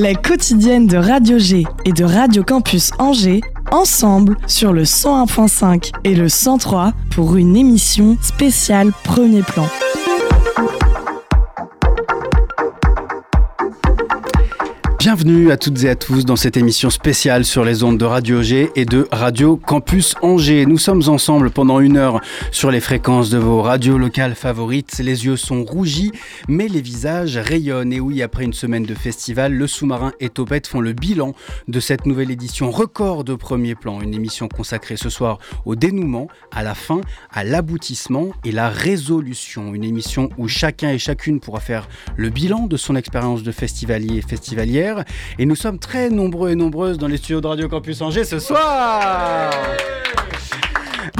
Les quotidiennes de Radio G et de Radio Campus Angers, ensemble sur le 101.5 et le 103 pour une émission spéciale Premier Plan. Bienvenue à toutes et à tous dans cette émission spéciale sur les ondes de Radio G et de Radio Campus Angers. Nous sommes ensemble pendant une heure sur les fréquences de vos radios locales favorites. Les yeux sont rougis, mais les visages rayonnent. Et oui, après une semaine de festival, le sous-marin et Topette font le bilan de cette nouvelle édition record de premier plan. Une émission consacrée ce soir au dénouement, à la fin, à l'aboutissement et la résolution. Une émission où chacun et chacune pourra faire le bilan de son expérience de festivalier et festivalière et nous sommes très nombreux et nombreuses dans les studios de Radio Campus Angers ce soir.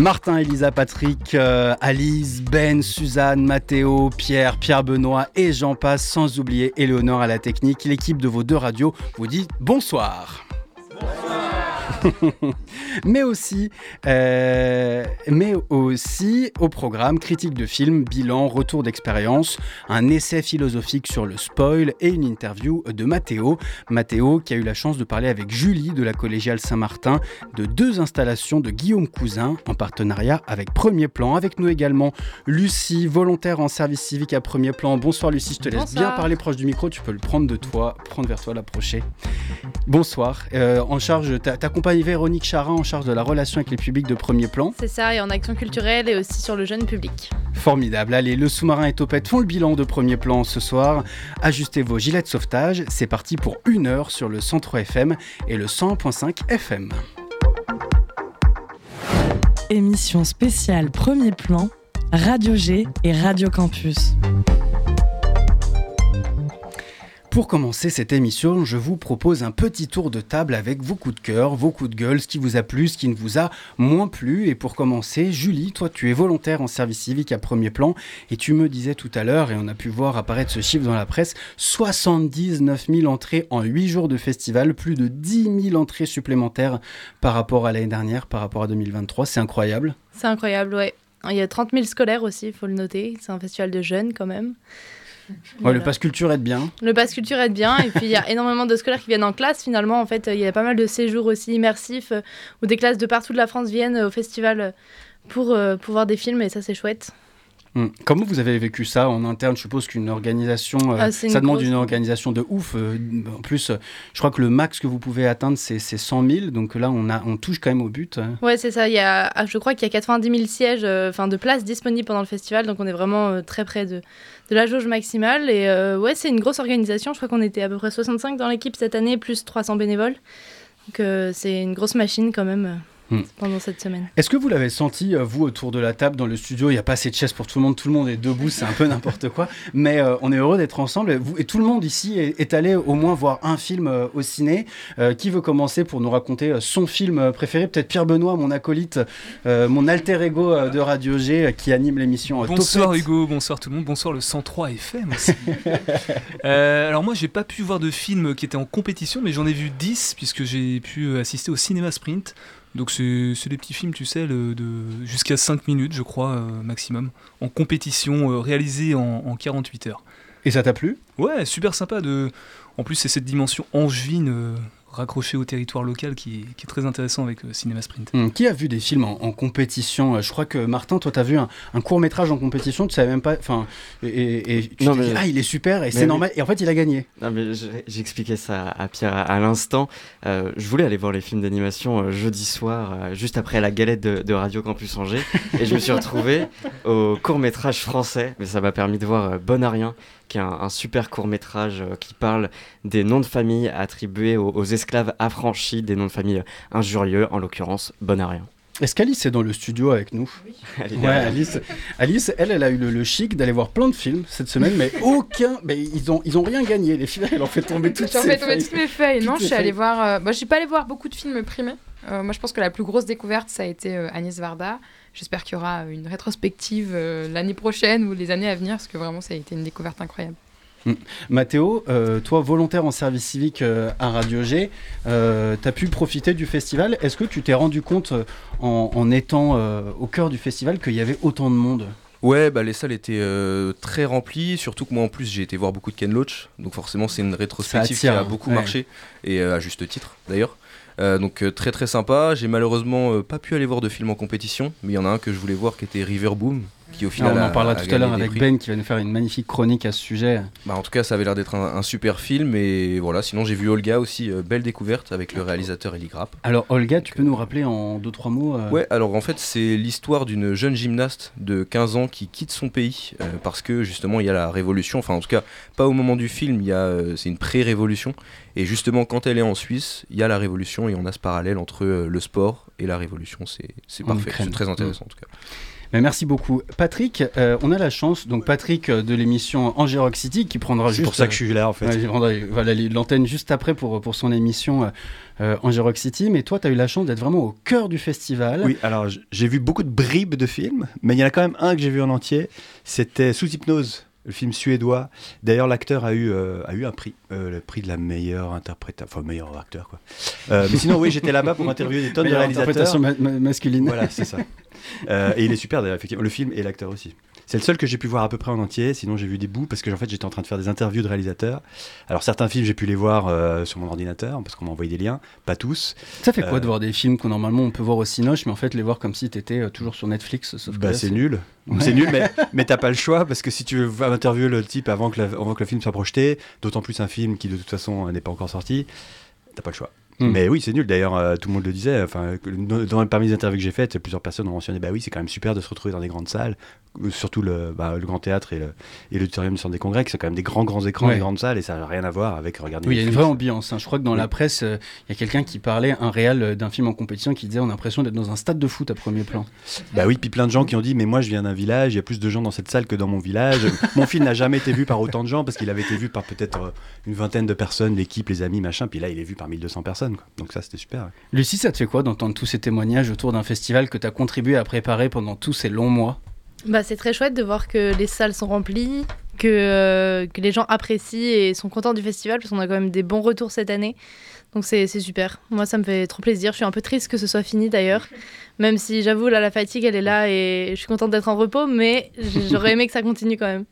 Martin, Elisa, Patrick, euh, Alice, Ben, Suzanne, Mathéo, Pierre, Pierre Benoît et j'en passe, sans oublier Éléonore à la technique. L'équipe de vos deux radios vous dit bonsoir. mais aussi, euh, mais aussi au programme critique de film, bilan, retour d'expérience, un essai philosophique sur le spoil et une interview de Mathéo. Mathéo qui a eu la chance de parler avec Julie de la collégiale Saint-Martin de deux installations de Guillaume Cousin en partenariat avec Premier Plan. Avec nous également Lucie, volontaire en service civique à Premier Plan. Bonsoir Lucie, je te laisse bien parler proche du micro, tu peux le prendre de toi, prendre vers toi, l'approcher. Bonsoir, euh, en charge, Véronique Charin en charge de la relation avec les publics de premier plan. C'est ça, et en action culturelle et aussi sur le jeune public. Formidable. Allez, le sous-marin et Topette font le bilan de premier plan ce soir. Ajustez vos gilets de sauvetage. C'est parti pour une heure sur le 103 FM et le 100.5 FM. Émission spéciale premier plan, Radio G et Radio Campus. Pour commencer cette émission, je vous propose un petit tour de table avec vos coups de cœur, vos coups de gueule, ce qui vous a plu, ce qui ne vous a moins plu. Et pour commencer, Julie, toi tu es volontaire en service civique à premier plan et tu me disais tout à l'heure, et on a pu voir apparaître ce chiffre dans la presse, 79 000 entrées en 8 jours de festival, plus de 10 000 entrées supplémentaires par rapport à l'année dernière, par rapport à 2023. C'est incroyable. C'est incroyable, ouais. Il y a 30 000 scolaires aussi, il faut le noter. C'est un festival de jeunes quand même. Le passe culture aide bien. Le passe culture aide bien. Et puis, il y a énormément de scolaires qui viennent en classe. Finalement, en fait, il y a pas mal de séjours aussi immersifs euh, où des classes de partout de la France viennent au festival pour, euh, pour voir des films. Et ça, c'est chouette. Hmm. Comment vous avez vécu ça en interne? Je suppose qu'une organisation, euh, ah, ça demande une organisation de ouf. en plus, je crois que le max que vous pouvez atteindre, c'est 100 000. Donc là, on, a, on touche quand même au but. Hein. Ouais, c'est ça. Il y a, ah, je crois qu'il y a 90 000 sièges, enfin de places disponibles pendant le festival. Donc on est vraiment très près de, de la jauge maximale. Et euh, ouais, c'est une grosse organisation. Je crois qu'on était à peu près 65 dans l'équipe cette année, plus 300 bénévoles. Donc euh, c'est une grosse machine quand même. Hmm. pendant cette semaine. Est-ce que vous l'avez senti, euh, vous, autour de la table, dans le studio? Il n'y a pas assez de chaises pour tout le monde, tout le monde est debout, c'est un peu n'importe quoi. Mais euh, on est heureux d'être ensemble. Vous, et tout le monde ici est, allé au moins voir un film euh, au ciné. qui veut commencer pour nous raconter son film préféré? Peut-être Pierre Benoît, mon acolyte, mon alter ego de Radio G, qui anime l'émission. bonsoir Hugo, bonsoir tout le monde, bonsoir le 103 FM aussi. alors moi, j'ai pas pu voir de film qui était en compétition, mais j'en ai vu 10 puisque j'ai pu assister au cinéma sprint. Donc c'est des petits films, tu sais, de jusqu'à 5 minutes, je crois, euh, maximum, en compétition euh, réalisée en, en, 48 heures. Et ça t'a plu? Ouais, super sympa. De... En plus, c'est cette dimension angevine euh, raccroché au territoire local qui, est très intéressant avec euh, Cinéma Sprint. Hum, qui a vu des films en, compétition? Euh, Je crois que Martin, toi, tu as vu un, court métrage en compétition, tu savais même pas. Enfin, et, tu non, te dis, ah, il est super et c'est normal. Et en fait, il a gagné. Non, mais j'expliquais ça à Pierre à, l'instant. Euh, je voulais aller voir les films d'animation jeudi soir, juste après la galette de, de, Radio Campus Angers, et je me suis retrouvé au court métrage français. Mais ça m'a permis de voir Bon à rien qui est un, super court métrage euh, qui parle des noms de famille attribués aux, esclaves affranchis, des noms de famille injurieux, en l'occurrence Bonarien. Est-ce qu'Alice est dans le studio avec nous? Oui. Alice, Alice, elle, elle a eu le, chic d'aller voir plein de films cette semaine, mais aucun. Mais ils ont, ils ont rien gagné. Les films, elles ont fait tomber toutes J'en fait tomber toutes mes feuilles. non, je suis allée voir. Euh, je suis pas allée voir beaucoup de films primés. Euh, moi, je pense que la plus grosse découverte, ça a été Agnès Varda. J'espère qu'il y aura une rétrospective euh, l'année prochaine ou les années à venir, parce que vraiment, ça a été une découverte incroyable. Mm. Mathéo, euh, toi volontaire en service civique euh, à Radio G, tu as pu profiter du festival. Est-ce que tu t'es rendu compte en, étant au cœur du festival qu'il y avait autant de monde? Ouais, bah les salles étaient très remplies, surtout que moi en plus j'ai été voir beaucoup de Ken Loach, donc forcément c'est une rétrospective qui a beaucoup marché, et à juste titre d'ailleurs. Donc très très sympa. J'ai malheureusement pas pu aller voir de film en compétition, mais il y en a un que je voulais voir qui était River Boom, on en parlera tout à l'heure avec Ben qui va nous faire une magnifique chronique à ce sujet. Bah, en tout cas, ça avait l'air d'être un, super film et voilà. Sinon, j'ai vu Olga aussi, euh, belle découverte avec le réalisateur Eli Grapp. Alors Olga, tu peux nous rappeler en deux trois mots euh Ouais, alors en fait, c'est l'histoire d'une jeune gymnaste de 15 ans qui quitte son pays euh, parce que justement il y a la révolution. Enfin, en tout cas, pas au moment du film. Il c'est une pré-révolution et justement quand elle est en Suisse, il y a la révolution et on a ce parallèle entre le sport et la révolution. C'est parfait, c'est très intéressant en tout cas merci beaucoup. Patrick, euh, on a la chance, donc Patrick euh, de l'émission Angers Rock City qui prendra juste. C'est pour ça que je suis là en fait. voilà, l'antenne juste après pour, pour son émission euh, City. Mais toi, tu as eu la chance d'être vraiment au cœur du festival. Oui, alors j'ai vu beaucoup de bribes de films, mais il y en a quand même un que j'ai vu en entier. C'était Sous hypnose le film suédois. D'ailleurs, l'acteur a eu, a eu un prix, le prix de la meilleure interprétation, enfin meilleur acteur quoi. mais sinon, oui, j'étais là-bas pour interviewer des tonnes de réalisateurs. Interprétation masculine. Voilà, c'est ça. Euh, et il est super d'ailleurs, effectivement, le film et l'acteur aussi. C'est le seul que j'ai pu voir à peu près en entier, sinon j'ai vu des bouts parce que en fait j'étais en train de faire des interviews de réalisateurs. Alors certains films j'ai pu les voir euh, sur mon ordinateur parce qu'on m'a envoyé des liens, pas tous. Ça fait quoi euh, de voir des films qu'on normalement on peut voir au Cinoche, mais en fait les voir comme si tu étais toujours sur Netflix bah, c'est nul. C'est nul, mais, mais t'as pas le choix parce que si tu veux interviewer le type avant que, avant que le film soit projeté, d'autant plus un film qui de toute façon n'est pas encore sorti, t'as pas le choix. Hmm. Mais oui, c'est nul. D'ailleurs, euh, tout le monde le disait. Enfin, dans, parmi les interviews que j'ai faites, plusieurs personnes ont mentionné bah oui, c'est quand même super de se retrouver dans des grandes salles, euh, surtout le, bah, le Grand Théâtre et, le, et du Centre des Congrès, qui sont quand même des grands, grands écrans, des grandes salles, et ça n'a rien à voir avec regarder. Oui, il y a une vraie ambiance. Hein. Je crois que dans la presse, euh, il y a quelqu'un qui parlait, un réel d'un film en compétition, qui disait on a l'impression d'être dans un stade de foot à premier plan. Bah oui, puis plein de gens qui ont dit mais moi je viens d'un village, il y a plus de gens dans cette salle que dans mon village. mon film n'a jamais été vu par autant de gens parce qu'il avait été vu par peut-être une vingtaine de personnes, l'équipe, les amis, machin. Puis là, il est vu par 1200 personnes. Quoi. Donc ça, c'était super. Lucie, ça te fait quoi d'entendre tous ces témoignages autour d'un festival que tu as contribué à préparer pendant tous ces longs mois? Bah, C'est très chouette de voir que les salles sont remplies, que, euh, que les gens apprécient et sont contents du festival, parce qu'on a quand même des bons retours cette année. Donc c'est super. Moi, ça me fait trop plaisir. Je suis un peu triste que ce soit fini d'ailleurs. Même si j'avoue, là, la fatigue, elle est là et je suis contente d'être en repos, mais j'aurais aimé que ça continue quand même.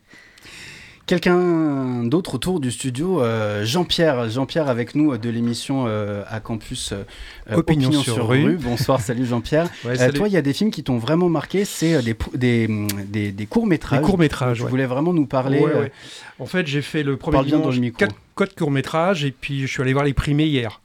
Quelqu'un d'autre autour du studio, euh, Jean-Pierre. Jean-Pierre avec nous de l'émission euh, à campus euh, Opinion, sur, rue. Bonsoir, salut Jean-Pierre. toi, il y a des films qui t'ont vraiment marqué, c'est des, des, des, courts-métrages. Des courts-métrages. Je voulais vraiment nous parler. En fait, j'ai fait le premier dimanche, dans le micro code court métrage et puis je suis allé voir les primés hier.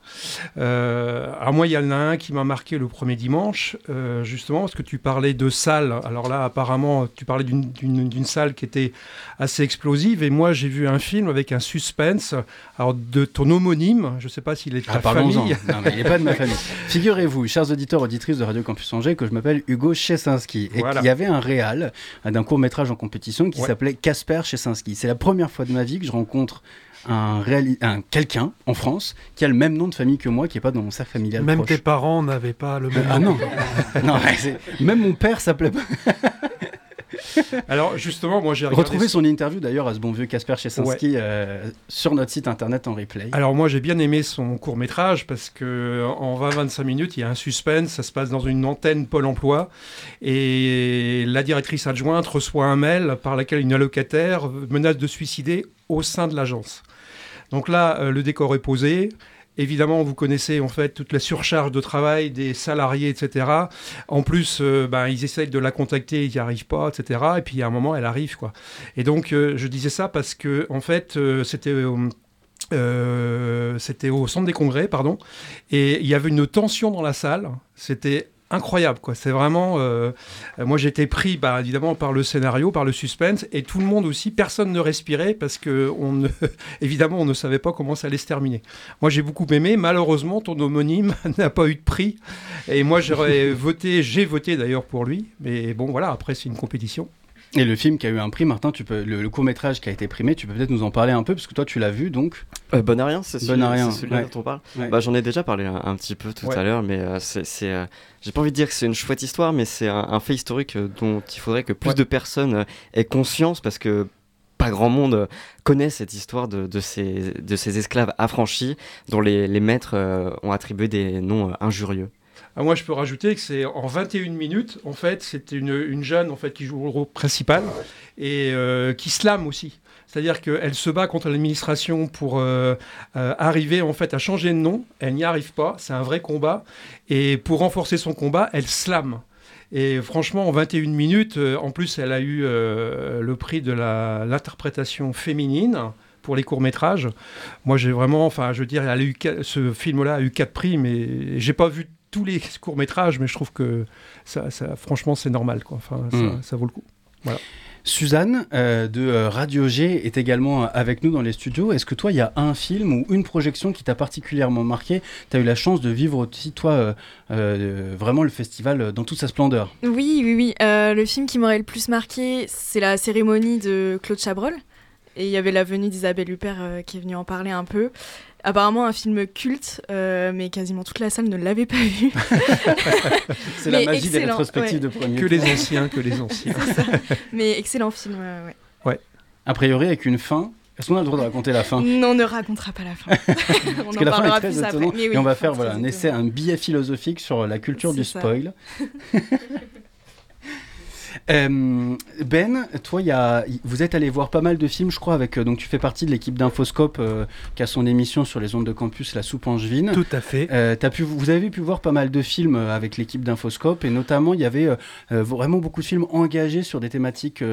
Euh, à moi, il y en a un qui m'a marqué le premier dimanche, euh, justement, parce que tu parlais de salle. Alors là, apparemment, tu parlais d'une salle qui était assez explosive et moi, j'ai vu un film avec un suspense. Alors, de ton homonyme, je ne sais pas s'il est de ta ah, famille. Non, il n'est pas de ma famille. Figurez-vous, chers auditeurs, auditrices de Radio Campus Angers, que je m'appelle Hugo Chesinski et qu'il y avait un réal d'un court métrage en compétition qui s'appelait Casper Chesinski. C'est la première fois de ma vie que je rencontre un, un quelqu'un en France qui a le même nom de famille que moi, qui n'est pas dans mon cercle familial. Même tes parents n'avaient pas le même ah nom. Ah non, non même mon père s'appelait pas. Alors justement, moi j'ai retrouvé son interview d'ailleurs à ce bon vieux Casper Chesinski euh, sur notre site internet en replay. Alors moi j'ai bien aimé son court métrage parce que en 20-25 minutes il y a un suspense, ça se passe dans une antenne Pôle Emploi et la directrice adjointe reçoit un mail par lequel une allocataire menace de suicider au sein de l'agence. Donc là, euh, le décor est posé. Évidemment, vous connaissez en fait toute la surcharge de travail des salariés, etc. En plus, euh, ben, ils essayent de la contacter, ils n'y arrivent pas, etc. Et puis à un moment, elle arrive, quoi. Et donc, euh, je disais ça parce que en fait, c'était c'était au centre des congrès, pardon, et il y avait une tension dans la salle. C'était incroyable quoi. C'est vraiment euh, moi j'étais pris bah, évidemment par le scénario par le suspense et tout le monde aussi personne ne respirait parce que on ne, évidemment on ne savait pas comment ça allait se terminer. Moi j'ai beaucoup aimé. Malheureusement ton homonyme n'a pas eu de prix. Et moi j'aurais voté j'ai voté d'ailleurs pour lui. Mais bon voilà après c'est une compétition. Et le film qui a eu un prix, Martin, tu peux, le, court métrage qui a été primé, tu peux peut-être nous en parler un peu, parce que toi tu l'as vu donc. Euh, bon à rien, c'est celui, celui dont on parle. Bah, J'en ai déjà parlé un, petit peu tout à l'heure, mais euh, c'est, euh, j'ai pas envie de dire que c'est une chouette histoire, mais c'est un, fait historique euh, dont il faudrait que plus de personnes aient conscience, parce que pas grand monde connaît cette histoire de, de, ces, de ces esclaves affranchis dont les, les maîtres ont attribué des noms injurieux. Ah, moi, je peux rajouter que c'est en 21 minutes, en fait, c'est une, une, jeune en fait, qui joue le rôle principal et euh, qui slame aussi. C'est-à-dire qu'elle se bat contre l'administration pour euh, euh, arriver en fait à changer de nom. Elle n'y arrive pas. C'est un vrai combat. Et pour renforcer son combat, elle slame. Et franchement, en 21 minutes, en plus, elle a eu le prix de l'interprétation féminine pour les courts métrages. Moi, j'ai vraiment, enfin, je veux dire, elle a eu, ce film-là a eu quatre prix, mais j'ai pas vu tous les courts métrages, mais je trouve que ça, ça franchement, c'est normal, quoi. Enfin, ça, mm. ça, vaut le coup. Voilà. Suzanne euh, de euh, Radio G est également avec nous dans les studios. Est-ce que toi, il y a un film ou une projection qui t'a particulièrement marqué? Tu as eu la chance de vivre aussi, toi, euh, vraiment le festival dans toute sa splendeur. Oui, oui, oui. le film qui m'aurait le plus marqué, c'est la cérémonie de Claude Chabrol. Et il y avait la venue d'Isabelle Huppert qui est venue en parler un peu. Apparemment un film culte, euh, mais quasiment toute la salle ne l'avait pas vu. c'est la magie des rétrospectives de premier. Que les anciens, que les anciens. Mais excellent film, ouais. ouais. A priori avec une fin. Est-ce qu'on a le droit de raconter la fin? Non, on ne racontera pas la fin. on Parce que la fin est très étonnante. Et on va faire voilà, un essai, un billet philosophique sur la culture du spoil. Euh, ben, toi, y a, vous êtes allé voir pas mal de films, je crois, avec euh, donc tu fais partie de l'équipe d'Infoscope euh, qui a son émission sur les ondes de campus, la soupe angevine. Tout à fait. as pu, vous avez pu voir pas mal de films avec l'équipe d'Infoscope et notamment il y avait vraiment beaucoup de films engagés sur des thématiques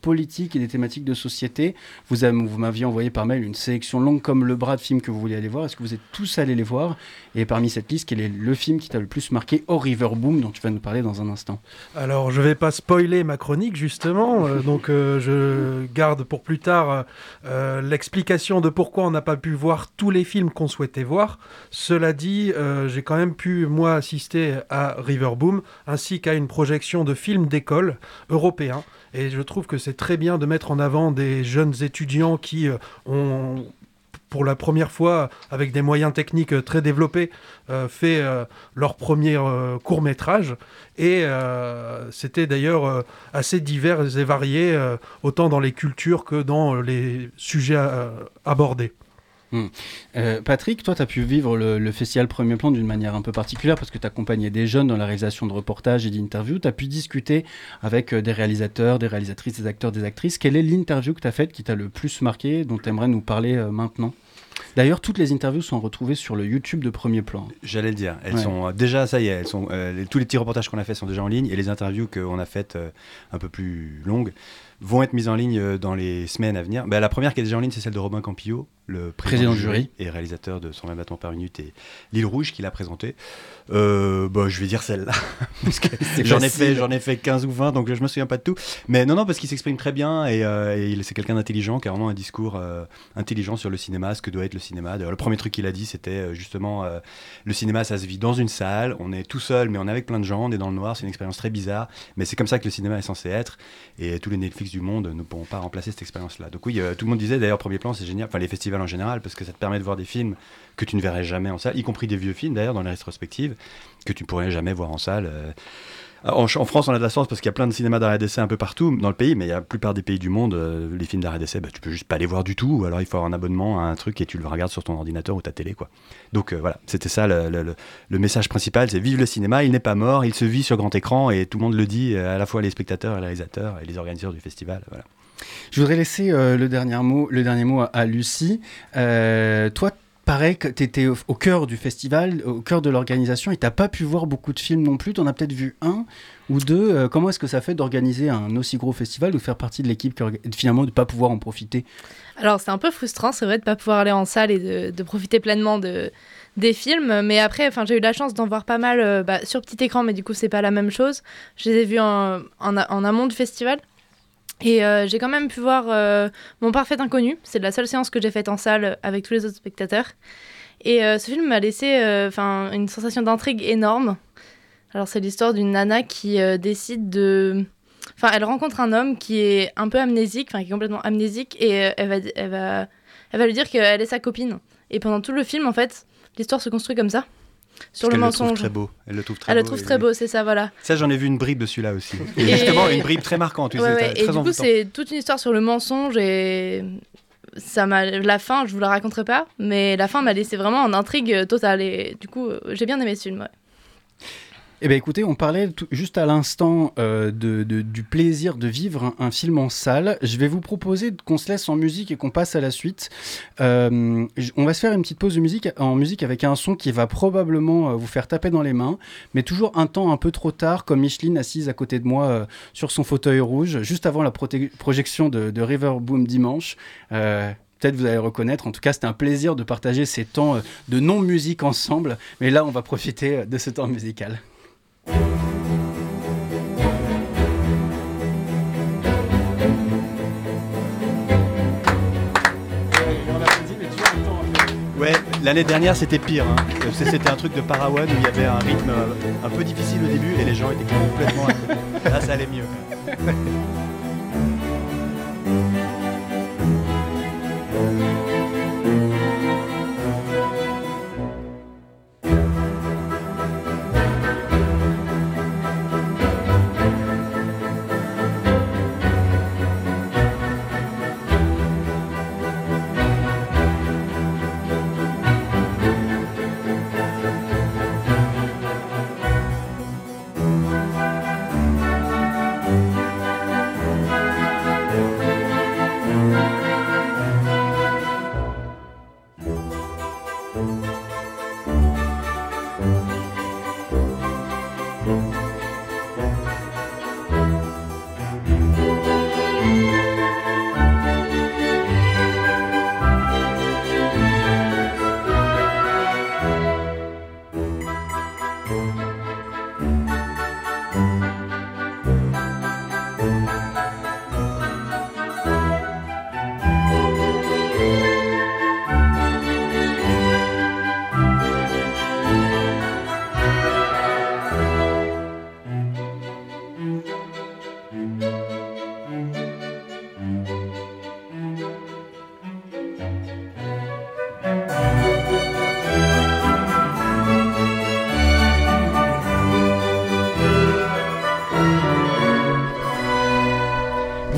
politiques et des thématiques de société. Vous, vous m'aviez envoyé par mail une sélection longue comme le bras de films que vous vouliez aller voir. Est-ce que vous êtes tous allés les voir? Et parmi cette liste, quel est le film qui t'a le plus marqué? Au River Boom dont tu vas nous parler dans un instant Alors, je vais pas spoiler ma chronique justement, euh, donc euh, je garde pour plus tard euh, l'explication de pourquoi on n'a pas pu voir tous les films qu'on souhaitait voir. Cela dit, j'ai quand même pu moi assister à Riverboom ainsi qu'à une projection de films d'école européens. Et je trouve que c'est très bien de mettre en avant des jeunes étudiants qui ont pour la première fois, avec des moyens techniques euh, très développés, euh, fait euh, leur premier court métrage. Et c'était d'ailleurs assez divers et varié, autant dans les cultures que dans les sujets abordés. Hmm. Patrick, toi, tu as pu vivre le, festival Premier Plan d'une manière un peu particulière parce que tu accompagnais des jeunes dans la réalisation de reportages et d'interviews. Tu as pu discuter avec des réalisateurs, des réalisatrices, des acteurs, des actrices. Quelle est l'interview que tu as faite qui t'a le plus marqué, dont tu aimerais nous parler maintenant? D'ailleurs, toutes les interviews sont retrouvées sur le YouTube de Premier Plan. J'allais le dire. Elles sont euh, déjà, ça y est, elles sont, euh, tous les petits reportages qu'on a fait sont déjà en ligne et les interviews qu'on a faites euh, un peu plus longues vont être mises en ligne dans les semaines à venir. Bah, la première qui est déjà en ligne, c'est celle de Robin Campillo, le président, du jury, et réalisateur de 120 battements par minute et L'île rouge qui l'a présenté. Euh, bah, je vais dire celle-là. j'en ai fait, j'en ai fait 15 ou 20, donc je me souviens pas de tout. Mais non, non, parce qu'il s'exprime très bien et, euh, c'est quelqu'un d'intelligent qui a vraiment un discours euh, intelligent sur le cinéma, ce que doit être le cinéma. D'ailleurs, le premier truc qu'il a dit, c'était justement le cinéma, ça se vit dans une salle, on est tout seul, mais on est avec plein de gens, on est dans le noir, c'est une expérience très bizarre, mais c'est comme ça que le cinéma est censé être. Et tous les Netflix du monde ne pourront pas remplacer cette expérience-là. Donc oui, tout le monde disait d'ailleurs, premier plan, c'est génial. Enfin, les festivals en général, parce que ça te permet de voir des films que tu ne verrais jamais en salle, y compris des vieux films d'ailleurs dans les rétrospectives, que tu ne pourrais jamais voir en salle. Euh. En, France, on a de la chance parce qu'il y a plein de cinémas d'arrêt d'essai un peu partout dans le pays, mais il y a la plupart des pays du monde, euh, les films d'arrêt d'essai, bah, tu peux juste pas les voir du tout, ou alors il faut avoir un abonnement à un truc et tu le regardes sur ton ordinateur ou ta télé. quoi. Donc euh, voilà, c'était ça le, message principal, c'est vive le cinéma, il n'est pas mort, il se vit sur grand écran et tout le monde le dit, à la fois les spectateurs, les réalisateurs et les organisateurs du festival. Voilà. Je voudrais laisser le, dernier mot, le dernier mot à, Lucie. toi, pareil que tu étais au, cœur du festival, au cœur de l'organisation, et tu pas pu voir beaucoup de films non plus. Tu en as peut-être vu un ou deux. Euh, comment est-ce que ça fait d'organiser un aussi gros festival ou de faire partie de l'équipe finalement de ne pas pouvoir en profiter? Alors c'est un peu frustrant, c'est vrai de ne pas pouvoir aller en salle et de, profiter pleinement de, des films. Mais après, j'ai eu la chance d'en voir pas mal euh, bah, sur petit écran, mais du coup c'est pas la même chose. Je les ai vus en, en amont du festival. Et euh, j'ai quand même pu voir euh, Mon Parfait Inconnu. C'est la seule séance que j'ai faite en salle avec tous les autres spectateurs. Et euh, ce film m'a laissé enfin une sensation d'intrigue énorme. Alors, c'est l'histoire d'une nana qui décide de. Enfin, elle rencontre un homme qui est un peu amnésique, enfin, qui est complètement amnésique, et elle, va, elle, va, elle va lui dire qu'elle est sa copine. Et pendant tout le film, en fait, l'histoire se construit comme ça sur le mensonge. Le très beau. Elle le trouve très Elle beau. le trouve très beau, c'est ça, voilà. Ça, j'en ai vu une bribe dessus là aussi. Et, justement, une bribe très marquante. et du coup, c'est toute une histoire sur le mensonge et ça m'a la fin, je vous la raconterai pas, mais la fin m'a laissé vraiment en intrigue totale et du coup, j'ai bien aimé ce film. Eh bien écoutez, on parlait juste à l'instant euh, du plaisir de vivre un, film en salle. Je vais vous proposer qu'on se laisse en musique et qu'on passe à la suite. Euh, on va se faire une petite pause de musique, en musique avec un son qui va probablement euh, vous faire taper dans les mains, mais toujours un temps un peu trop tard, comme Micheline assise à côté de moi sur son fauteuil rouge, juste avant la projection de, de River Boom dimanche peut-être vous allez reconnaître. En tout cas, c'était un plaisir de partager ces temps de non-musique ensemble. Mais là, on va profiter de ce temps musical. Ouais, l'année dernière c'était pire. Hein. C'était un truc de Parawan où il y avait un rythme un peu difficile au début et les gens étaient complètement. Là ça allait mieux.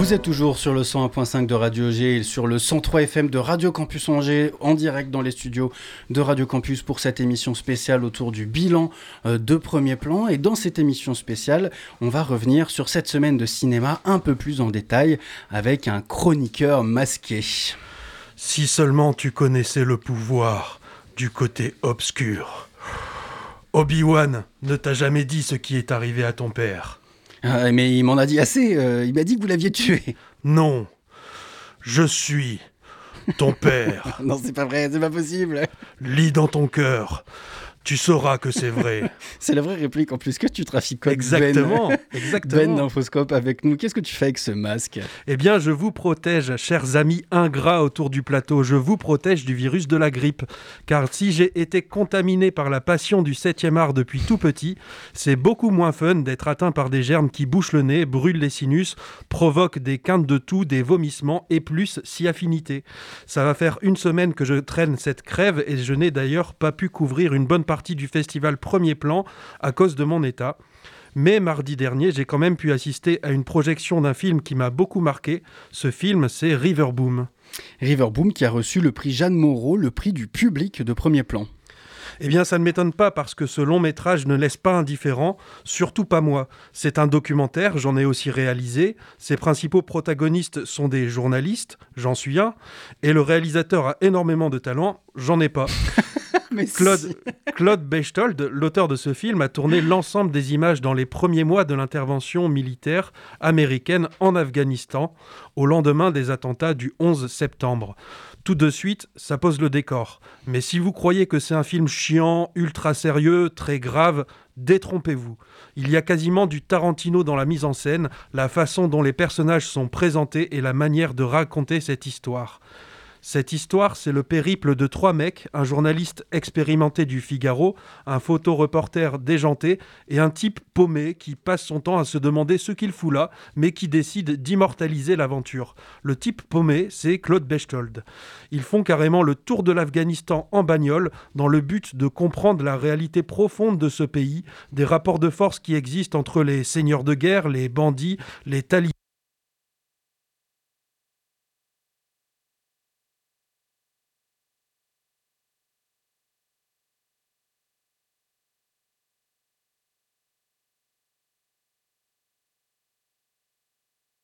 Vous êtes toujours sur le 101.5 de Radio G et sur le 103 FM de Radio Campus Angers en direct dans les studios de Radio Campus pour cette émission spéciale autour du bilan euh, de premier plan. Et dans cette émission spéciale, on va revenir sur cette semaine de cinéma un peu plus en détail avec un chroniqueur masqué. Si seulement tu connaissais le pouvoir du côté obscur. Obi-Wan ne t'a jamais dit ce qui est arrivé à ton père. Ah, mais il m'en a dit assez. Euh, il m'a dit que vous l'aviez tué. Non. Je suis ton père. non, c'est pas vrai, c'est pas possible. Lis dans ton cœur tu sauras que c'est vrai. c'est la vraie réplique en plus que tu trafiques exactement, Ben, exactement. Ben d'Infoscope avec nous. Qu'est-ce que tu fais avec ce masque? Eh bien, je vous protège, chers amis ingrats autour du plateau. Je vous protège du virus de la grippe. Car si j'ai été contaminé par la passion du 7e art depuis tout petit, c'est beaucoup moins fun d'être atteint par des germes qui bouchent le nez, brûlent les sinus, provoquent des quintes de toux, des vomissements et plus si affinité. Ça va faire une semaine que je traîne cette crève et je n'ai d'ailleurs pas pu couvrir une bonne partie du festival Premier Plan à cause de mon état. Mais mardi dernier, j'ai quand même pu assister à une projection d'un film qui m'a beaucoup marqué. Ce film, c'est Riverboom. Riverboom qui a reçu le prix Jeanne Moreau, le prix du public de Premier Plan. Eh bien, ça ne m'étonne pas parce que ce long métrage ne laisse pas indifférent, surtout pas moi. C'est un documentaire, j'en ai aussi réalisé. Ses principaux protagonistes sont des journalistes, j'en suis un, et le réalisateur a énormément de talent, j'en ai pas. Claude, Claude Bechtold, l'auteur de ce film, a tourné l'ensemble des images dans les premiers mois de l'intervention militaire américaine en Afghanistan, au lendemain des attentats du 11 septembre. Tout de suite, ça pose le décor. Mais si vous croyez que c'est un film chiant, ultra sérieux, très grave, détrompez-vous. Il y a quasiment du Tarantino dans la mise en scène, la façon dont les personnages sont présentés et la manière de raconter cette histoire. Cette histoire, c'est le périple de trois mecs, un journaliste expérimenté du Figaro, un photoreporter déjanté et un type paumé qui passe son temps à se demander ce qu'il fout là, mais qui décide d'immortaliser l'aventure. Le type paumé, c'est Claude Bechtold. Ils font carrément le tour de l'Afghanistan en bagnole dans le but de comprendre la réalité profonde de ce pays, des rapports de force qui existent entre les seigneurs de guerre, les bandits, les talibans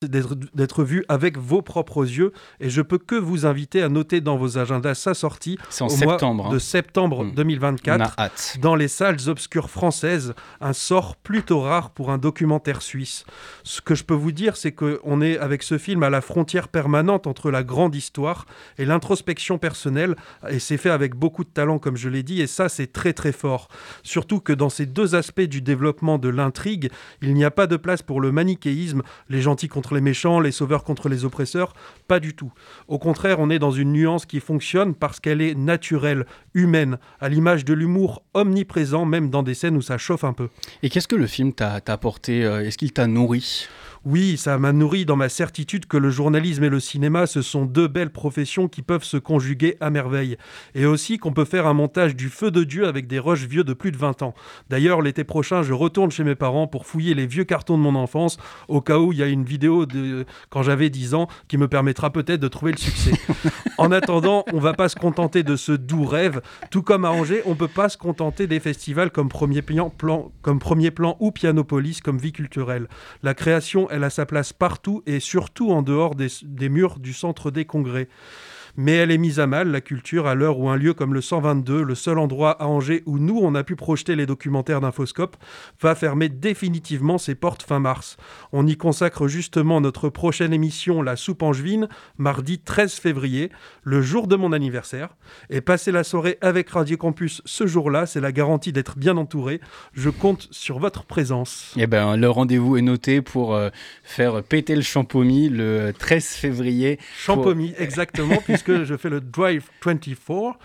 d'être vu avec vos propres yeux et je peux que vous inviter à noter dans vos agendas sa sortie au septembre, mois de hein. septembre 2024 mmh. dans les salles obscures françaises, un sort plutôt rare pour un documentaire suisse. Ce que je peux vous dire, c'est qu'on est avec ce film à la frontière permanente entre la grande histoire et l'introspection personnelle et c'est fait avec beaucoup de talent comme je l'ai dit et ça c'est très très fort. Surtout que dans ces deux aspects du développement de l'intrigue, il n'y a pas de place pour le manichéisme, les gentils contre les méchants, les sauveurs contre les oppresseurs, pas du tout. Au contraire, on est dans une nuance qui fonctionne parce qu'elle est naturelle, humaine, à l'image de l'humour omniprésent, même dans des scènes où ça chauffe un peu. Et qu'est-ce que le film t'a apporté euh, Est-ce qu'il t'a nourri? Oui, ça m'a nourri dans ma certitude que le journalisme et le cinéma, ce sont deux belles professions qui peuvent se conjuguer à merveille. Et aussi qu'on peut faire un montage du feu de Dieu avec des rushs vieux de plus de 20 ans. D'ailleurs, l'été prochain, je retourne chez mes parents pour fouiller les vieux cartons de mon enfance, au cas où il y a une vidéo de quand j'avais 10 ans qui me permettra peut-être de trouver le succès. en attendant, on va pas se contenter de ce doux rêve. Tout comme à Angers, on peut pas se contenter des festivals comme Premier Plan, comme Premier Plan ou Pianopolis comme vie culturelle. La création elle a sa place partout et surtout en dehors des, murs du centre des congrès mais elle est mise à mal, la culture, à l'heure où un lieu comme le 122, le seul endroit à Angers où nous, on a pu projeter les documentaires d'Infoscope, va fermer définitivement ses portes fin mars. On y consacre justement notre prochaine émission, La Soupe Angevine, mardi 13 février, le jour de mon anniversaire. Et passer la soirée avec Radio Campus ce jour-là, c'est la garantie d'être bien entouré. Je compte sur votre présence. Eh ben, le rendez-vous est noté pour euh, faire péter le champomis le 13 février. Champomis, exactement, que je fais le Drive 24,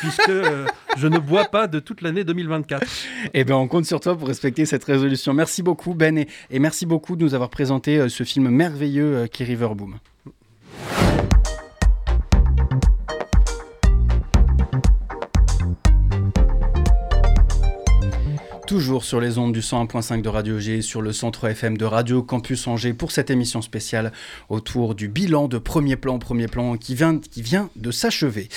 puisque euh, je ne bois pas de toute l'année 2024. Eh bien, on compte sur toi pour respecter cette résolution. Merci beaucoup, Ben, et, merci beaucoup de nous avoir présenté euh, ce film merveilleux euh, qui est Riverboom. Toujours sur les ondes du 101.5 de Radio G, sur le centre FM de Radio Campus Angers pour cette émission spéciale autour du bilan de premier plan, premier plan qui vient, qui vient de s'achever.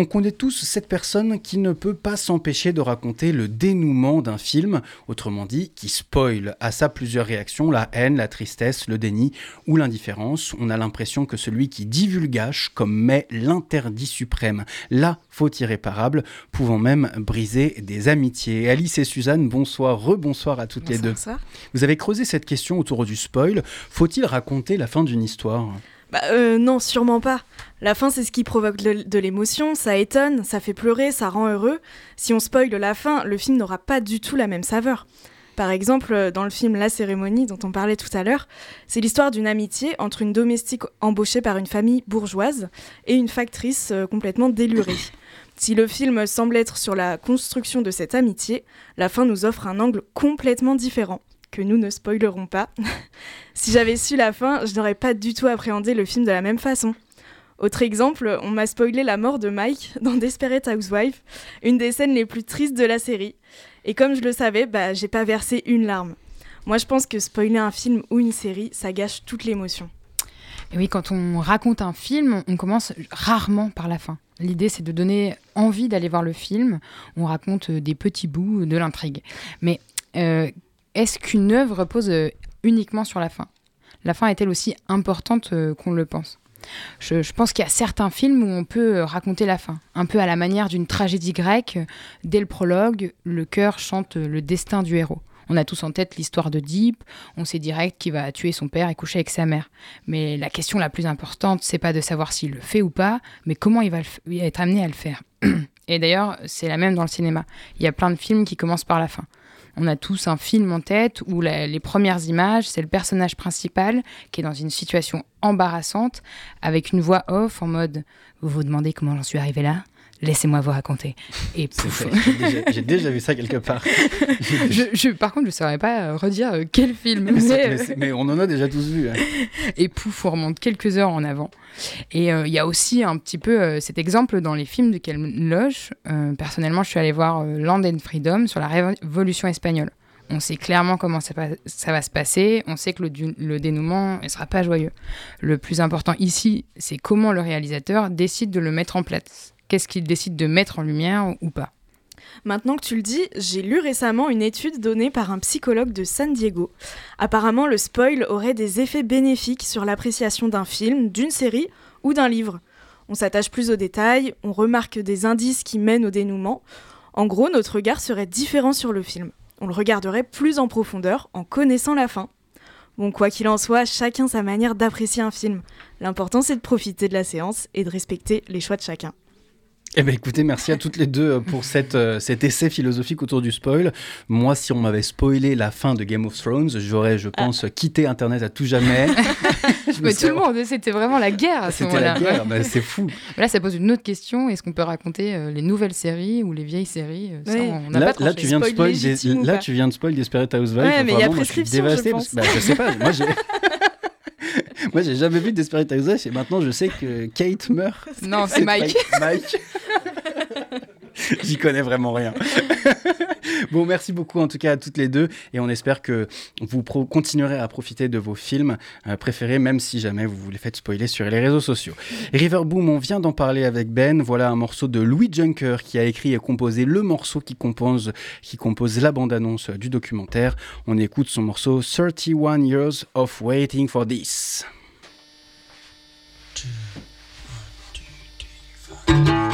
On connaît tous cette personne qui ne peut pas s'empêcher de raconter le dénouement d'un film, autrement dit, qui spoil à sa plusieurs réactions, la haine, la tristesse, le déni ou l'indifférence. On a l'impression que celui qui divulgage comme met l'interdit suprême, la faute irréparable, pouvant même briser des amitiés. Alice et Suzanne, bonsoir, rebonsoir à toutes les deux. Vous avez creusé cette question autour du spoil. Faut-il raconter la fin d'une histoire? Bah, euh, non, sûrement pas. La fin, c'est ce qui provoque de, l'émotion, ça étonne, ça fait pleurer, ça rend heureux. Si on spoil la fin, le film n'aura pas du tout la même saveur. Par exemple, euh, dans le film La cérémonie dont on parlait tout à l'heure, c'est l'histoire d'une amitié entre une domestique embauchée par une famille bourgeoise et une factrice euh, complètement délurée. Si le film semble être sur la construction de cette amitié, la fin nous offre un angle complètement différent que nous ne spoilerons pas. si j'avais su la fin, je n'aurais pas du tout appréhendé le film de la même façon. Autre exemple, on m'a spoilé la mort de Mike dans Desperate Housewife, une des scènes les plus tristes de la série. Et comme je le savais, bah, j'ai pas versé une larme. Moi, je pense que spoiler un film ou une série, ça gâche toute l'émotion. Et oui, quand on raconte un film, on commence rarement par la fin. L'idée, c'est de donner envie d'aller voir le film. On raconte des petits bouts de l'intrigue. Mais euh, est-ce qu'une œuvre repose euh, uniquement sur la fin? La fin est-elle aussi importante euh, qu'on le pense? Je, pense qu'il y a certains films où on peut euh, raconter la fin, un peu à la manière d'une tragédie grecque. Dès le prologue, le cœur chante le destin du héros. On a tous en tête l'histoire de Deep, on sait direct qu'il va tuer son père et coucher avec sa mère. Mais la question la plus importante, c'est pas de savoir s'il le fait ou pas, mais comment il va être amené à le faire. Et d'ailleurs, c'est la même dans le cinéma. Il y a plein de films qui commencent par la fin. On a tous un film en tête où les premières images, c'est le personnage principal qui est dans une situation embarrassante avec une voix off en mode Vous vous demandez comment j'en suis arrivé là? Laissez-moi vous raconter. Et pouf. J'ai déjà, vu ça quelque part. je, par contre, je ne saurais pas euh, redire euh, quel film. Mais, on en a déjà tous vu. Hein. Et pouf, on remonte quelques heures en avant. Et euh, il y a aussi un petit peu cet exemple dans les films de Ken Loach. personnellement, je suis allée voir Land and Freedom sur la Révolution espagnole. On sait clairement comment ça, va se passer, on sait que le, le dénouement ne sera pas joyeux. Le plus important ici, c'est comment le réalisateur décide de le mettre en place qu'est-ce qu'il décide de mettre en lumière ou pas. Maintenant que tu le dis, j'ai lu récemment une étude donnée par un psychologue de San Diego. Apparemment, le spoil aurait des effets bénéfiques sur l'appréciation d'un film, d'une série ou d'un livre. On s'attache plus aux détails, on remarque des indices qui mènent au dénouement. En gros, notre regard serait différent sur le film. On le regarderait plus en profondeur en connaissant la fin. Bon, quoi qu'il en soit, chacun sa manière d'apprécier un film. L'important, c'est de profiter de la séance et de respecter les choix de chacun. Eh bien écoutez, merci à toutes les deux euh, pour cette, euh, cet essai philosophique autour du spoil. Moi, si on m'avait spoilé la fin de Game of Thrones, j'aurais, je ah. pense, quitté Internet à tout jamais. Mais tout le monde, c'était vraiment la guerre à ce moment-là. C'était la guerre, c'est fou. Là, ça pose une autre question. Est-ce qu'on peut raconter euh, les nouvelles séries ou les vieilles séries ça, on là, pas là, tu viens de spoil, des, là, tu viens de spoil Desperate Housewives. Ouais, mais il y a prescription, je, je pense. Bah, je sais pas, moi j'ai... Moi, j'ai jamais vu Desperate Housewives et maintenant je sais que Kate meurt. Non, c'est Mike. Mike. J'y connais vraiment rien. bon, merci beaucoup en tout cas à toutes les deux et on espère que vous continuerez à profiter de vos films euh, préférés, même si jamais vous vous les faites spoiler sur les réseaux sociaux. Riverboom, on vient d'en parler avec Ben. Voilà un morceau de Louis Junker qui a écrit et composé le morceau qui compose, qui compose la bande-annonce du documentaire. On écoute son morceau 31 Years of Waiting for This. two, one, two, three, five.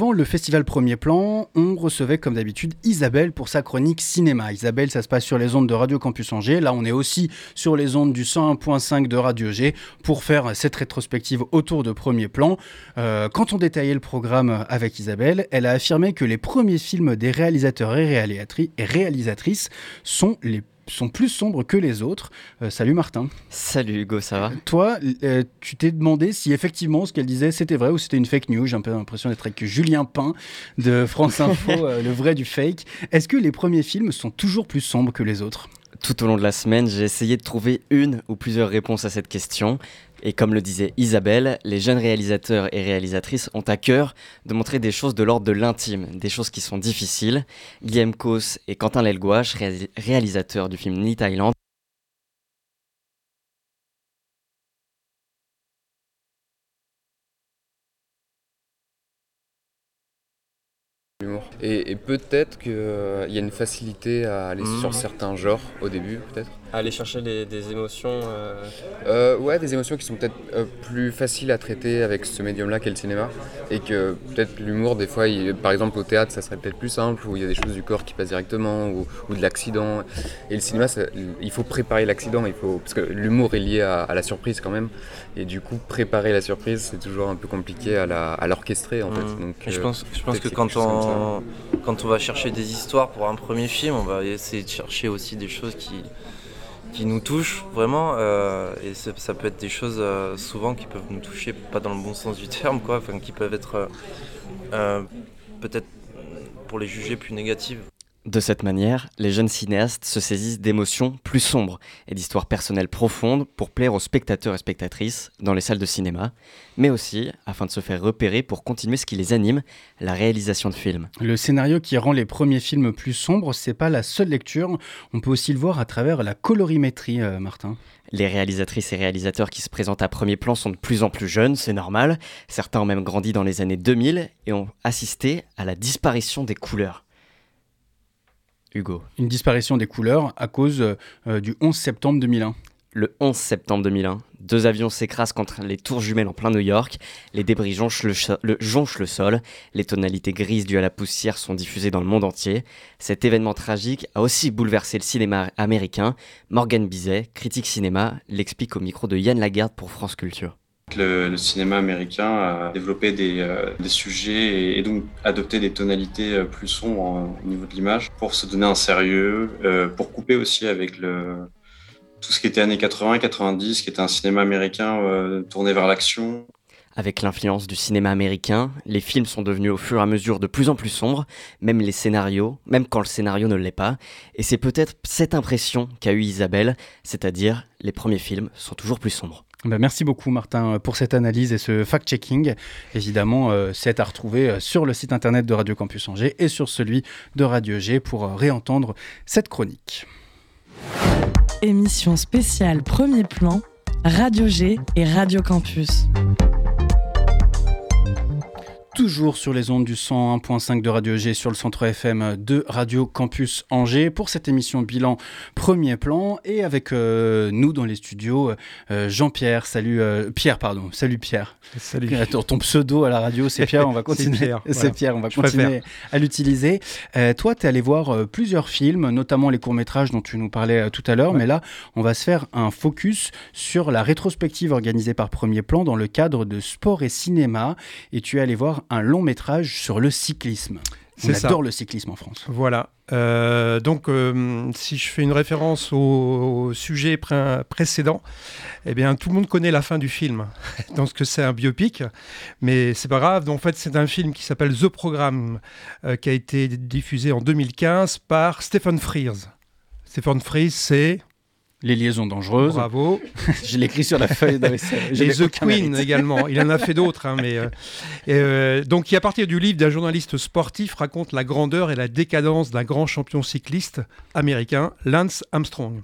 Avant le festival Premier Plan, on recevait comme d'habitude Isabelle pour sa chronique cinéma. Isabelle, ça se passe sur les ondes de Radio Campus Angers. Là, on est aussi sur les ondes du 101.5 de Radio G pour faire cette rétrospective autour de Premier Plan. Euh, quand on détaillait le programme avec Isabelle, elle a affirmé que les premiers films des réalisateurs et, réalisatrices sont les sont plus sombres que les autres. Euh, salut Martin. Salut Hugo, ça va? Toi, euh, tu t'es demandé si effectivement ce qu'elle disait c'était vrai ou c'était une fake news. J'ai un peu l'impression d'être avec Julien Pain de France Info, euh, le vrai du fake. Est-ce que les premiers films sont toujours plus sombres que les autres? Tout au long de la semaine, j'ai essayé de trouver une ou plusieurs réponses à cette question. Et comme le disait Isabelle, les jeunes réalisateurs et réalisatrices ont à cœur de montrer des choses de l'ordre de l'intime, des choses qui sont difficiles. Guillaume Kos et Quentin Lelgouache, réalisateurs du film Ni Thailand, Et, peut-être qu'il y a une facilité à aller mmh. sur certains genres au début, peut-être? Aller chercher des émotions euh, euh... Ouais, des émotions qui sont peut-être euh, plus faciles à traiter avec ce médium-là qu'est le cinéma. Et que peut-être l'humour, des fois, par exemple au théâtre, ça serait peut-être plus simple, où il y a des choses du corps qui passent directement, ou, de l'accident. Et le cinéma, il faut préparer l'accident, il faut... parce que l'humour est lié à, la surprise quand même. Et du coup, préparer la surprise, c'est toujours un peu compliqué à l'orchestrer, en fait. Mmh. Donc, je pense, je pense que quand on, quand on va chercher des histoires pour un premier film, on va essayer de chercher aussi des choses qui qui nous touchent vraiment. Euh, et ça peut être des choses euh, souvent qui peuvent nous toucher, pas dans le bon sens du terme, quoi, enfin, qui peuvent être euh, peut-être pour les juger plus négatives. De cette manière, les jeunes cinéastes se saisissent d'émotions plus sombres et d'histoires personnelles profondes pour plaire aux spectateurs et spectatrices dans les salles de cinéma, mais aussi afin de se faire repérer pour continuer ce qui les anime, la réalisation de films. Le scénario qui rend les premiers films plus sombres, c'est pas la seule lecture, on peut aussi le voir à travers la colorimétrie, euh, Martin. Les réalisatrices et réalisateurs qui se présentent à premier plan sont de plus en plus jeunes, c'est normal. Certains ont même grandi dans les années 2000 et ont assisté à la disparition des couleurs. Hugo. Une disparition des couleurs à cause euh, du 11 septembre 2001. Le 11 septembre 2001, deux avions s'écrasent contre les tours jumelles en plein New York, les débris jonchent le, jonchent le, sol, les tonalités grises dues à la poussière sont diffusées dans le monde entier. Cet événement tragique a aussi bouleversé le cinéma américain. Morgan Bizet, critique cinéma, l'explique au micro de Yann Lagarde pour France Culture. Le, cinéma américain a développé des, euh, sujets et, donc adopté des tonalités euh, plus sombres au niveau de l'image pour se donner un sérieux, euh, pour couper aussi avec le, tout ce qui était années 80 et 90, qui était un cinéma américain tourné vers l'action. Avec l'influence du cinéma américain, les films sont devenus au fur et à mesure de plus en plus sombres, même les scénarios, même quand le scénario ne l'est pas. Et c'est peut-être cette impression qu'a eue Isabelle, c'est-à-dire les premiers films sont toujours plus sombres. Ben, merci beaucoup Martin pour cette analyse et ce fact-checking. Évidemment, euh, c'est à retrouver euh, sur le site internet de Radio Campus Angers et sur celui de Radio G pour euh, réentendre cette chronique. Émission spéciale Premier Plan, Radio G et Radio Campus toujours sur les ondes du 101.5 de Radio G sur le centre FM de Radio Campus Angers pour cette émission bilan premier plan et avec euh, nous dans les studios euh, Jean-Pierre, salut euh, Pierre pardon, salut Pierre. Salut. ton pseudo à la radio c'est Pierre, on va continuer. c'est Pierre, on va continuer à l'utiliser. toi tu es allé voir plusieurs films, notamment les courts-métrages dont tu nous parlais tout à l'heure, mais là on va se faire un focus sur la rétrospective organisée par Premier Plan dans le cadre de sport et cinéma et tu es allé voir un long métrage sur le cyclisme. On adore le cyclisme en France. Voilà. Euh, donc, euh, si je fais une référence au, sujet précédent, eh bien, tout le monde connaît la fin du film. donc, que c'est un biopic, mais c'est pas grave. en fait, c'est un film qui s'appelle The Programme, euh, qui a été diffusé en 2015 par Stephen Frears. Stephen Frears, c'est les liaisons dangereuses. Bravo. je l'écris sur la feuille. Les The Queen également. Il en a fait d'autres. Hein, mais euh, euh, donc, qui à partir du livre d'un journaliste sportif raconte la grandeur et la décadence d'un grand champion cycliste américain, Lance Armstrong.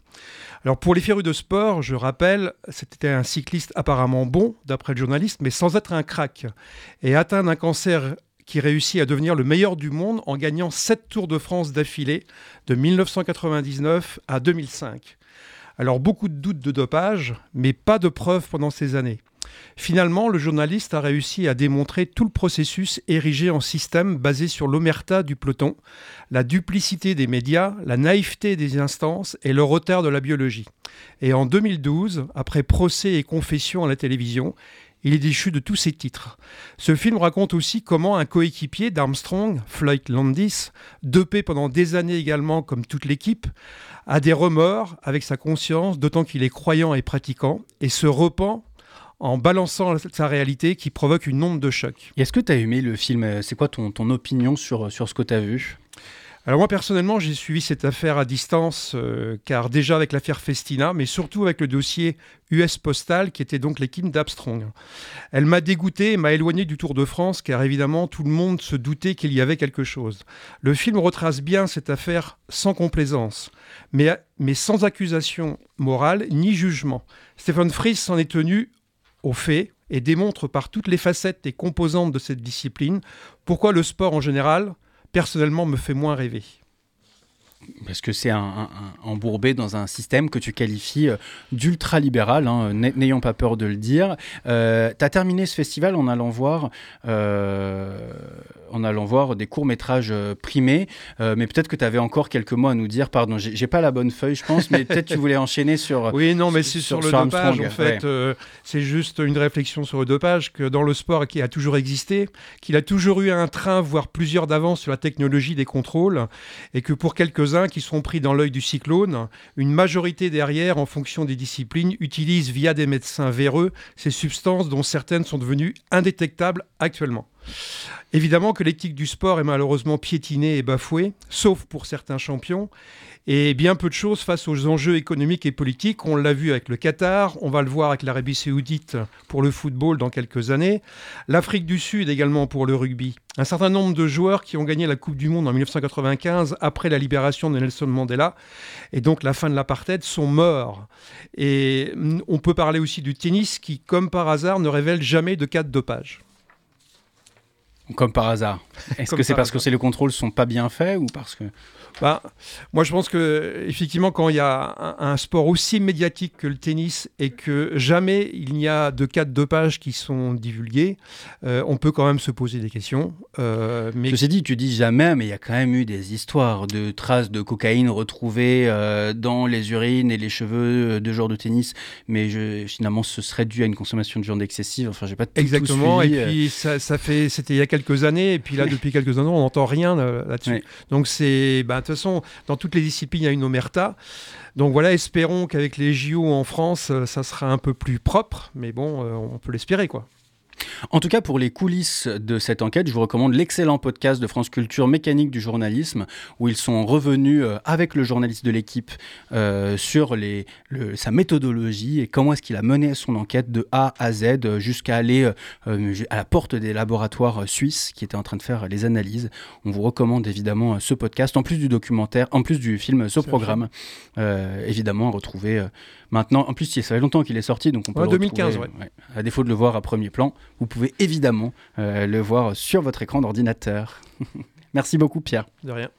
Alors pour les férus de sport, je rappelle, c'était un cycliste apparemment bon, d'après le journaliste, mais sans être un crack, et atteint d'un cancer qui réussit à devenir le meilleur du monde en gagnant 7 Tours de France d'affilée de 1999 à 2005. Alors beaucoup de doutes de dopage, mais pas de preuves pendant ces années. Finalement, le journaliste a réussi à démontrer tout le processus érigé en système basé sur l'omerta du peloton, la duplicité des médias, la naïveté des instances et le retard de la biologie. Et en 2012, après procès et confession à la télévision, il est déchu de tous ses titres. Ce film raconte aussi comment un coéquipier d'Armstrong, Floyd Landis, dopé pendant des années également comme toute l'équipe, a des remords avec sa conscience, d'autant qu'il est croyant et pratiquant, et se repent en balançant sa réalité qui provoque une onde de choc. Est-ce que tu as aimé le film? C'est quoi ton, opinion sur, sur ce que tu as vu? Alors moi personnellement j'ai suivi cette affaire à distance euh, car déjà avec l'affaire Festina mais surtout avec le dossier US Postal qui était donc l'équipe d'Abstrong. Elle m'a dégoûté et m'a éloigné du Tour de France car évidemment tout le monde se doutait qu'il y avait quelque chose. Le film retrace bien cette affaire sans complaisance mais, mais sans accusation morale ni jugement. Stephen Fries s'en est tenu aux faits et démontre par toutes les facettes et composantes de cette discipline pourquoi le sport en général personnellement me fait moins rêver. Parce que c'est un, embourbé dans un système que tu qualifies euh, d'ultra-libéral, hein, n'ayant pas peur de le dire. Euh, tu as terminé ce festival en allant voir, euh, en allant voir des courts-métrages primés, mais peut-être que tu avais encore quelques mots à nous dire. Pardon, j'ai pas la bonne feuille, je pense, mais peut-être tu voulais enchaîner sur. Oui, non, mais c'est sur, le dopage, en fait. c'est juste une réflexion sur le dopage, que dans le sport qui a toujours existé, qu'il a toujours eu un train, voire plusieurs d'avance sur la technologie des contrôles, et que pour quelques-uns, qui sont pris dans l'œil du cyclone. Une majorité derrière, en fonction des disciplines, utilise via des médecins véreux ces substances dont certaines sont devenues indétectables actuellement. Évidemment que l'éthique du sport est malheureusement piétinée et bafouée, sauf pour certains champions, et bien peu de choses face aux enjeux économiques et politiques. On l'a vu avec le Qatar, on va le voir avec l'Arabie saoudite pour le football dans quelques années, l'Afrique du Sud également pour le rugby. Un certain nombre de joueurs qui ont gagné la Coupe du Monde en 1995 après la libération de Nelson Mandela et donc la fin de l'apartheid sont morts. Et on peut parler aussi du tennis qui, comme par hasard, ne révèle jamais de cas de dopage. Comme par hasard. Est-ce que c'est parce que les contrôles sont pas bien faits ou parce que bah, moi, je pense que effectivement, quand il y a un, sport aussi médiatique que le tennis et que jamais il n'y a de cas de dopage qui sont divulgués, euh, on peut quand même se poser des questions. Euh, mais... Ceci dit, tu dis jamais, mais il y a quand même eu des histoires de traces de cocaïne retrouvées euh, dans les urines et les cheveux de joueurs de tennis, mais je, finalement, ce serait dû à une consommation de viande excessive. Enfin, j'ai pas tout, Exactement. et puis ça, ça fait, c'était il y a quelques années, et puis là, depuis quelques années, on n'entend rien là-dessus. Donc c'est, bah, de toute façon, dans toutes les disciplines, il y a une omerta. Donc voilà, espérons qu'avec les JO en France, euh, ça sera un peu plus propre, mais bon, euh, on peut l'espérer, quoi. En tout cas, pour les coulisses de cette enquête, je vous recommande l'excellent podcast de France Culture Mécanique du journalisme, où ils sont revenus euh, avec le journaliste de l'équipe euh, sur les, sa méthodologie et comment est-ce qu'il a mené son enquête de A à Z jusqu'à aller euh, à la porte des laboratoires suisses qui étaient en train de faire les analyses. On vous recommande évidemment ce podcast, en plus du documentaire, en plus du film, ce programme, évidemment à retrouver maintenant. En plus, ça fait longtemps qu'il est sorti, donc on peut 2015, ouais. À défaut de le voir à premier plan, vous pouvez évidemment euh, le voir sur votre écran d'ordinateur. Merci beaucoup Pierre. De rien.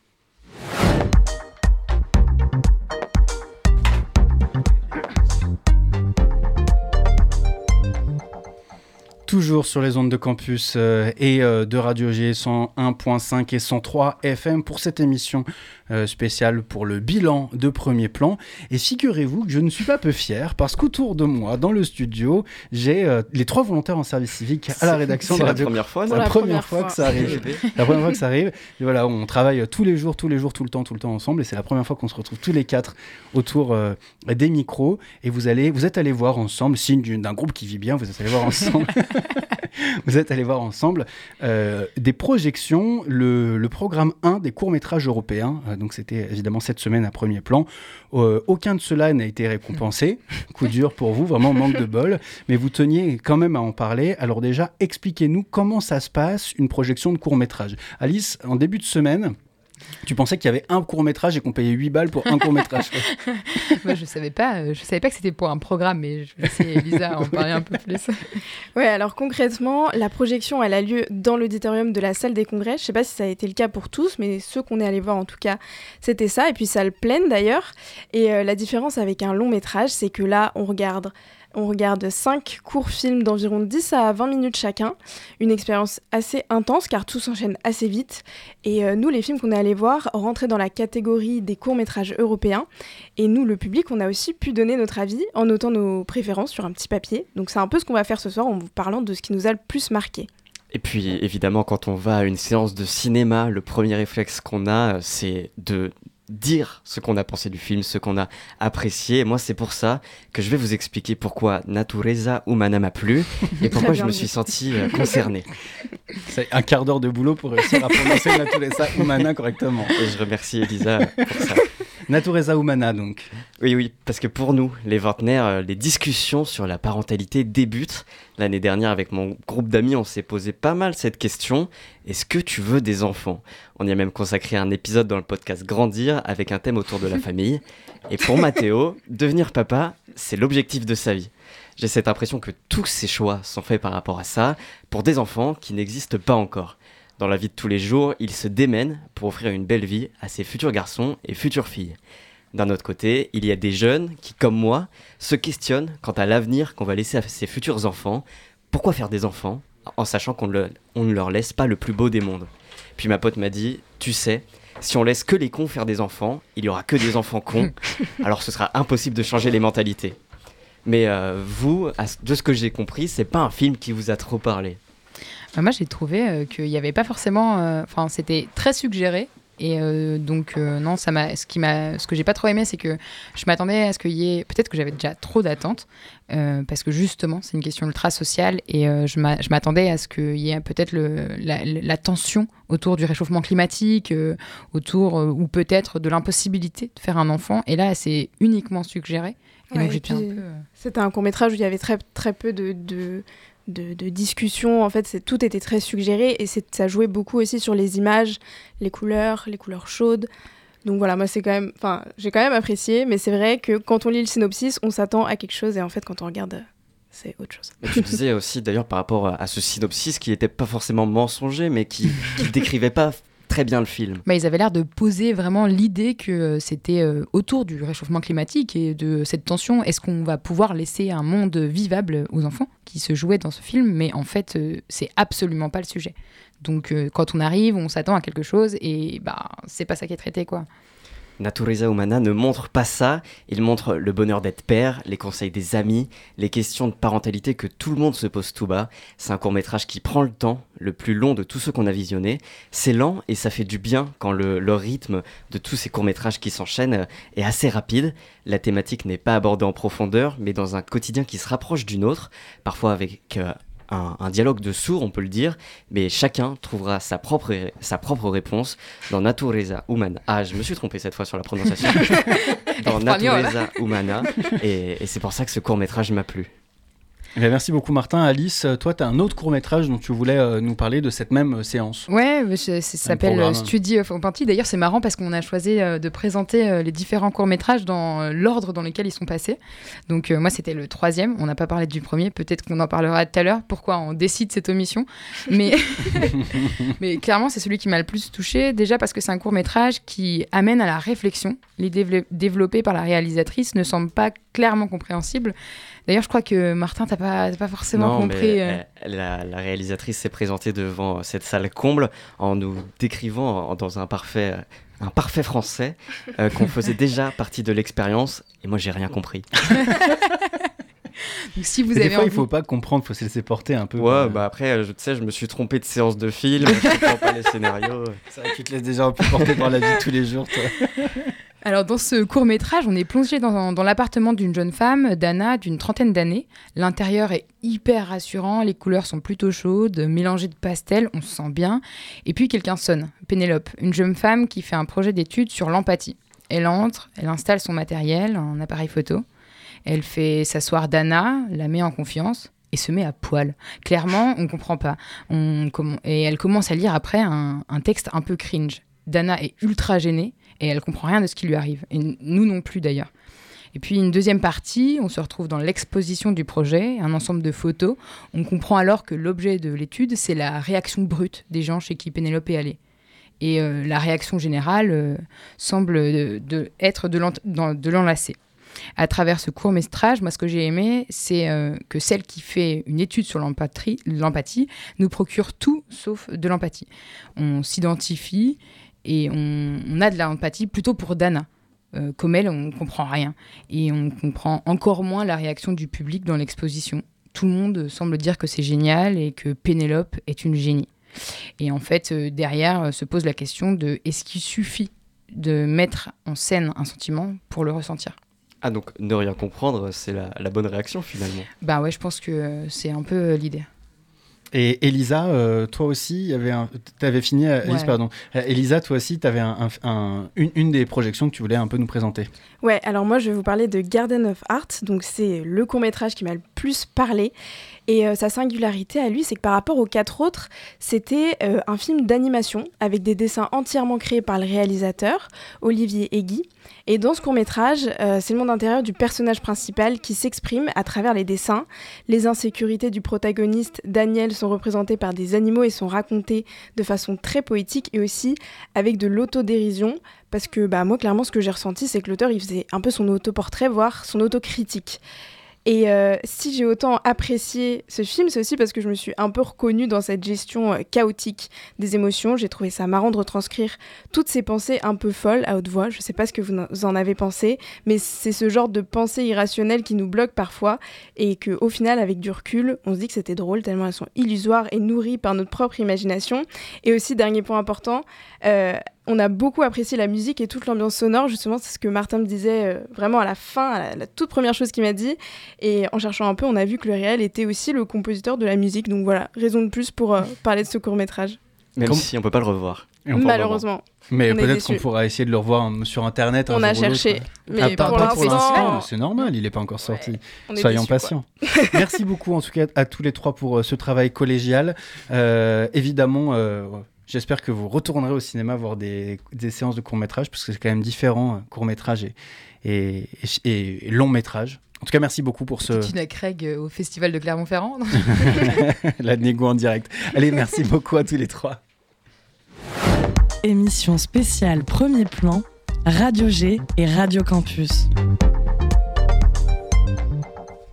Toujours sur les ondes de campus euh, et euh, de Radio G 101.5 et 103 FM pour cette émission euh, spéciale pour le bilan de premier plan. Et figurez-vous que je ne suis pas peu fier parce qu'autour de moi, dans le studio, j'ai les trois volontaires en service civique à la rédaction de Radio. La première fois, C'est la, première, fois, que ça arrive. la première fois que ça arrive. Et voilà, on travaille tous les jours, tous les jours, tout le temps, tout le temps ensemble. Et c'est la première fois qu'on se retrouve tous les quatre autour des micros. Et vous allez, vous êtes allés voir ensemble, signe d'un groupe qui vit bien, vous êtes allés voir ensemble. vous êtes allés voir ensemble euh, des projections, le, programme 1 des courts-métrages européens. Euh, donc c'était évidemment cette semaine à premier plan. Euh, aucun de cela n'a été récompensé. Coup dur pour vous, vraiment manque de bol. Mais vous teniez quand même à en parler. Alors déjà, expliquez-nous comment ça se passe, une projection de court-métrage. Alice, en début de semaine, tu pensais qu'il y avait un court métrage et qu'on payait 8 balles pour un court métrage Moi, je savais pas. Euh, je savais pas que c'était pour un programme, mais je vais laisser Elisa en parler un peu plus. ouais, alors concrètement, la projection, elle a lieu dans l'auditorium de la salle des congrès. Je sais pas si ça a été le cas pour tous, mais ceux qu'on est allés voir en tout cas, c'était ça. Et puis salle pleine d'ailleurs. Et euh, la différence avec un long métrage, c'est que là, on regarde On regarde 5 courts films d'environ 10 à 20 minutes chacun. Une expérience assez intense car tout s'enchaîne assez vite. Et euh, nous, les films qu'on est allés voir rentraient dans la catégorie des courts-métrages européens. Et nous, le public, on a aussi pu donner notre avis en notant nos préférences sur un petit papier. Donc c'est un peu ce qu'on va faire ce soir en vous parlant de ce qui nous a le plus marqué. Et puis évidemment, quand on va à une séance de cinéma, le premier réflexe qu'on a, c'est de dire ce qu'on a pensé du film, ce qu'on a apprécié. moi, c'est pour ça que je vais vous expliquer pourquoi Natureza Humana m'a plu et pourquoi je me suis senti euh, concerné. C'est un quart d'heure de boulot pour réussir à prononcer Natureza Humana correctement. Et je remercie Elisa pour ça. Natureza Humana, donc. Oui, oui, parce que pour nous, les vingtenaires, euh, les discussions sur la parentalité débutent. L'année dernière, avec mon groupe d'amis, on s'est posé pas mal cette question. Est-ce que tu veux des enfants? On y a même consacré un épisode dans le podcast Grandir avec un thème autour de la famille. Et pour Mathéo, devenir papa, c'est l'objectif de sa vie. J'ai cette impression que tous ses choix sont faits par rapport à ça, pour des enfants qui n'existent pas encore. Dans la vie de tous les jours, il se démène pour offrir une belle vie à ses futurs garçons et futures filles. D'un autre côté, il y a des jeunes qui, comme moi, se questionnent quant à l'avenir qu'on va laisser à ses futurs enfants. Pourquoi faire des enfants en sachant qu'on ne leur laisse pas le plus beau des mondes? Puis ma pote m'a dit, tu sais, si on laisse que les cons faire des enfants, il y aura que des enfants cons, alors ce sera impossible de changer les mentalités. Mais euh, vous, de ce que j'ai compris, c'est pas un film qui vous a trop parlé. Bah, moi, j'ai trouvé euh, qu'il n'y avait pas forcément. Euh, enfin, c'était très suggéré. Et euh, donc, non, ça m'a, ce, qui m'a, ce que j'ai pas trop aimé, c'est que je m'attendais à ce qu'il y ait. Peut-être que j'avais déjà trop d'attentes, parce que justement, c'est une question ultra sociale, et je, m'attendais à ce qu'il y ait peut-être le, la, tension autour du réchauffement climatique, autour, ou peut-être de l'impossibilité de faire un enfant. Et là, c'est uniquement suggéré. Et donc, j'étais un peu. C'était un court-métrage où il y avait très, très peu de de, de discussion. En fait, tout était très suggéré et ça jouait beaucoup aussi sur les images, les couleurs, les couleurs chaudes. Donc voilà, moi c'est quand même, enfin, j'ai quand même apprécié, mais c'est vrai que quand on lit le synopsis, on s'attend à quelque chose et en fait, quand on regarde, c'est autre chose. tu disais aussi d'ailleurs par rapport à ce synopsis qui n'était pas forcément mensonger, mais qui, qui décrivait pas très bien le film. Bah, ils avaient l'air de poser vraiment l'idée que euh, c'était euh, autour du réchauffement climatique et de cette tension. Est-ce qu'on va pouvoir laisser un monde vivable aux enfants qui se jouaient dans ce film? Mais en fait, euh, c'est absolument pas le sujet. Donc quand on arrive, on s'attend à quelque chose et bah c'est pas ça qui est traité quoi. Natureza Humana ne montre pas ça, il montre le bonheur d'être père, les conseils des amis, les questions de parentalité que tout le monde se pose tout bas. C'est un court métrage qui prend le temps, le plus long de tous ceux qu'on a visionnés. C'est lent et ça fait du bien quand le, rythme de tous ces courts métrages qui s'enchaînent est assez rapide. La thématique n'est pas abordée en profondeur, mais dans un quotidien qui se rapproche d'une autre, parfois avec euh, un, dialogue de sourds, on peut le dire, mais chacun trouvera sa propre, sa propre réponse dans Natureza Humana. Ah, je me suis trompé cette fois sur la prononciation. dans Natureza Humana. Et, et c'est pour ça que ce court métrage m'a plu. Eh merci beaucoup Martin. Alice, toi, tu as un autre court métrage dont tu voulais euh, nous parler de cette même euh, séance. Ouais, ça s'appelle euh, Study of Panty. D'ailleurs, c'est marrant parce qu'on a choisi de présenter les différents courts métrages dans l'ordre dans lequel ils sont passés. Donc moi, c'était le troisième. On n'a pas parlé du premier. Peut-être qu'on en parlera tout à l'heure. Pourquoi on décide cette omission? Mais, mais clairement, c'est celui qui m'a le plus touché. Déjà parce que c'est un court métrage qui amène à la réflexion. L'idée développée par la réalisatrice ne semble pas clairement compréhensible. D'ailleurs, je crois que Martin, t'as pas, pas forcément compris. Euh. la, réalisatrice s'est présentée devant cette salle comble en nous décrivant dans un parfait, un parfait français euh, qu'on faisait déjà partie de l'expérience. Et moi, j'ai rien compris. Donc, si vous avez des fois, il faut pas comprendre, il faut se laisser porter un peu. Ouais, bah après, je, sais, je me suis trompé de séance de film, je comprends pas les scénarios. Ça, tu te laisses déjà un peu porter par la vie de tous les jours, toi. Alors dans ce court métrage, on est plongé dans, l'appartement d'une jeune femme, Dana, d'une trentaine d'années. L'intérieur est hyper rassurant, les couleurs sont plutôt chaudes, mélangées de pastels, on se sent bien. Et puis quelqu'un sonne, Pénélope, une jeune femme qui fait un projet d'étude sur l'empathie. Elle entre, elle installe son matériel, un appareil photo. Elle fait s'asseoir Dana, la met en confiance et se met à poil. Clairement, on comprend pas. et elle commence à lire après un, un texte un peu cringe. Dana est ultra gênée et elle comprend rien de ce qui lui arrive. Et nous non plus d'ailleurs. Et puis une deuxième partie, on se retrouve dans l'exposition du projet, un ensemble de photos. On comprend alors que l'objet de l'étude, c'est la réaction brute des gens chez qui Pénélope est allée. Et euh, la réaction générale euh, semble être de l'enlacer. À travers ce court métrage, moi, ce que j'ai aimé, c'est que celle qui fait une étude sur l'empathie nous procure tout sauf de l'empathie. On s'identifie et on, on a de l'empathie plutôt pour Dana. Euh, comme elle, on comprend rien. Et on comprend encore moins la réaction du public dans l'exposition. Tout le monde semble dire que c'est génial et que Pénélope est une génie. Et en fait, euh, derrière euh, se pose la question de est-ce qu'il suffit de mettre en scène un sentiment pour le ressentir? Ah donc ne rien comprendre, c'est la, la, bonne réaction finalement. Bah ouais, je pense que c'est un peu l'idée. Et Elisa, euh, toi aussi, tu avais fini, pardon. Elisa, toi aussi, tu avais un, une, une, des projections que tu voulais un peu nous présenter. Ouais, alors moi, je vais vous parler de Garden of Art. Donc, c'est le court-métrage qui m'a le plus parlé. Et sa singularité à lui, c'est que par rapport aux quatre autres, c'était un film d'animation avec des dessins entièrement créés par le réalisateur, Olivier Egui. Et dans ce court métrage, euh, c'est le monde intérieur du personnage principal qui s'exprime à travers les dessins. Les insécurités du protagoniste Daniel sont représentées par des animaux et sont racontées de façon très poétique et aussi avec de l'autodérision. Parce que bah, moi, clairement, ce que j'ai ressenti, c'est que l'auteur, il faisait un peu son autoportrait, voire son autocritique. Et euh, si j'ai autant apprécié ce film, c'est aussi parce que je me suis un peu reconnue dans cette gestion euh, chaotique des émotions. J'ai trouvé ça marrant de retranscrire toutes ces pensées un peu folles à haute voix. Je ne sais pas ce que vous en avez pensé, mais c'est ce genre de pensées irrationnelles qui nous bloquent parfois et qu'au final, avec du recul, on se dit que c'était drôle tellement elles sont illusoires et nourries par notre propre imagination. Et aussi, dernier point important, euh, on a beaucoup apprécié la musique et toute l'ambiance sonore. Justement, c'est ce que Martin me disait euh, vraiment à la fin, la, toute première chose qu'il m'a dit. Et en cherchant un peu, on a vu que le réel était aussi le compositeur de la musique. Donc voilà, raison de plus pour euh, parler de ce court métrage. Même si on peut pas le revoir. Malheureusement. Mais peut-être qu'on pourra essayer de le revoir sur internet. On a cherché, mais ah, pour l'instant, c'est normal, il n'est pas encore sorti. Soyons patients. Merci beaucoup en tout cas à tous les trois pour ce travail collégial. évidemment J'espère que vous retournerez au cinéma voir des, des séances de court-métrage, parce que c'est quand même différent, euh, court-métrage et, et, et, long-métrage. En tout cas, merci beaucoup pour ce. Tina Craig euh, au Festival de Clermont-Ferrand. La négo en direct. Allez, merci beaucoup à tous les trois. Émission spéciale Premier Plan, Radio G et Radio Campus.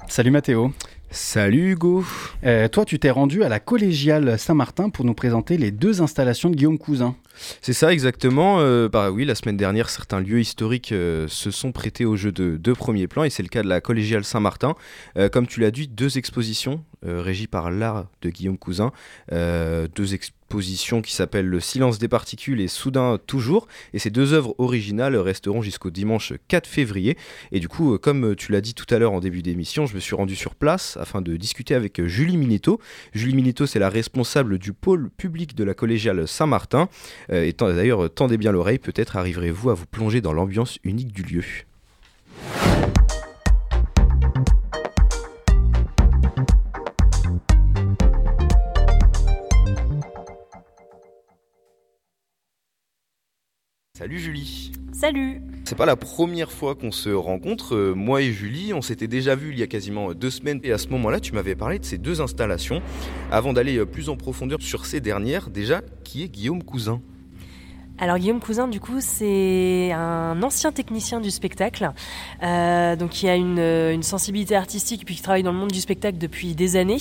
Salut Mathéo. Salut Hugo. Euh, toi, tu t'es rendu à la collégiale Saint-Martin pour nous présenter les deux installations de Guillaume Cousin. C'est ça exactement. Euh, bah oui, la semaine dernière, certains lieux historiques euh, se sont prêtés au jeu de deux premiers plans et c'est le cas de la collégiale Saint-Martin. comme tu l'as dit, deux expositions régies par l'art de Guillaume Cousin, deux expositions qui s'appelle Le silence des particules et Soudain toujours. Et ces deux œuvres originales resteront jusqu'au dimanche 4 février. Et du coup, euh, comme tu l'as dit tout à l'heure en début d'émission, je me suis rendu sur place afin de discuter avec euh, Julie Minito. Julie Minito, c'est la responsable du pôle public de la collégiale Saint-Martin. Euh, et d'ailleurs, tendez bien l'oreille, peut-être arriverez-vous à vous plonger dans l'ambiance unique du lieu. Salut Julie. Salut. C'est pas la première fois qu'on se rencontre, euh, moi et Julie, on s'était déjà vu il y a quasiment deux semaines et à ce moment-là tu m'avais parlé de ces deux installations. Avant d'aller euh, plus en profondeur sur ces dernières, déjà, qui est Guillaume Cousin alors Guillaume Cousin, du coup, c'est un ancien technicien du spectacle, euh, donc qui a une, une, sensibilité artistique puis qui travaille dans le monde du spectacle depuis des années.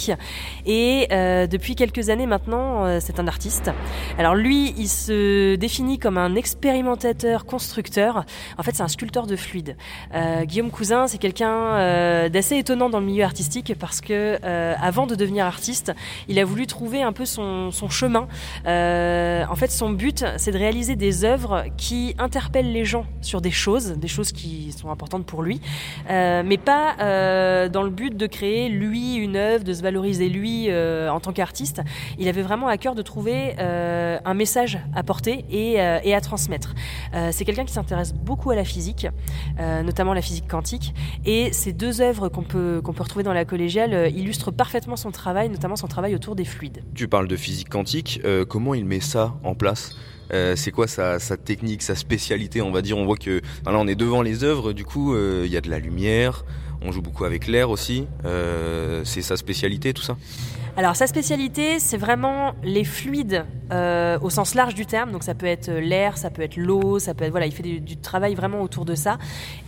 Et euh, depuis quelques années maintenant, euh, c'est un artiste. Alors lui, il se définit comme un expérimentateur constructeur. En fait, c'est un sculpteur de fluide. Euh, Guillaume Cousin, c'est quelqu'un euh, d'assez étonnant dans le milieu artistique parce que avant de devenir artiste, il a voulu trouver un peu son, son chemin. en fait, son but, c'est de réaliser des œuvres qui interpellent les gens sur des choses, des choses qui sont importantes pour lui, euh, mais pas euh, dans le but de créer lui une œuvre, de se valoriser lui euh, en tant qu'artiste. Il avait vraiment à cœur de trouver un message à porter et, à transmettre. C'est quelqu'un qui s'intéresse beaucoup à la physique, notamment la physique quantique, et ces deux œuvres qu'on peut, qu'on peut retrouver dans la collégiale illustrent parfaitement son travail, notamment son travail autour des fluides. Tu parles de physique quantique, comment il met ça en place? Euh, c'est quoi sa, technique, sa spécialité, on va dire? On voit que là, on est devant les œuvres, du coup, euh, il y a de la lumière, On joue beaucoup avec l'air aussi. c'est sa spécialité, tout ça? Alors sa spécialité, c'est vraiment les fluides euh, au sens large du terme. Donc ça peut être l'air, ça peut être l'eau, ça peut être voilà, il fait du, travail vraiment autour de ça.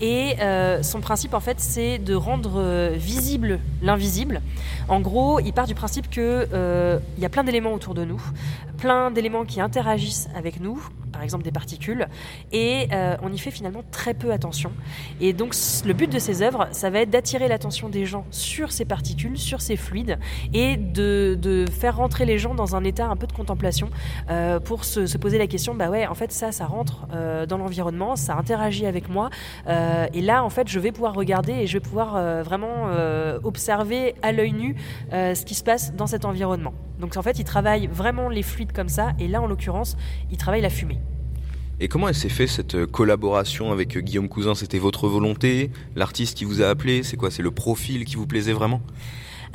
Et euh, son principe en fait, c'est de rendre euh, visible l'invisible. En gros, il part du principe que il y a plein d'éléments autour de nous, plein d'éléments qui interagissent avec nous, par exemple des particules, et on y fait finalement très peu attention. Et donc le but de ces œuvres, ça va être d'attirer l'attention des gens sur ces particules, sur ces fluides, et de, faire rentrer les gens dans un état un peu de contemplation euh, pour se, poser la question, bah ouais, en fait ça, ça rentre euh, dans l'environnement, ça interagit avec moi, euh, et là en fait je vais pouvoir regarder et je vais pouvoir vraiment observer à l'œil nu ce qui se passe dans cet environnement. Donc en fait il travaille vraiment les fluides comme ça, et là en l'occurrence il travaille la fumée. Et comment elle s'est fait cette collaboration avec Guillaume Cousin? C'était votre volonté? L'artiste qui vous a appelé? C'est quoi? C'est le profil qui vous plaisait vraiment?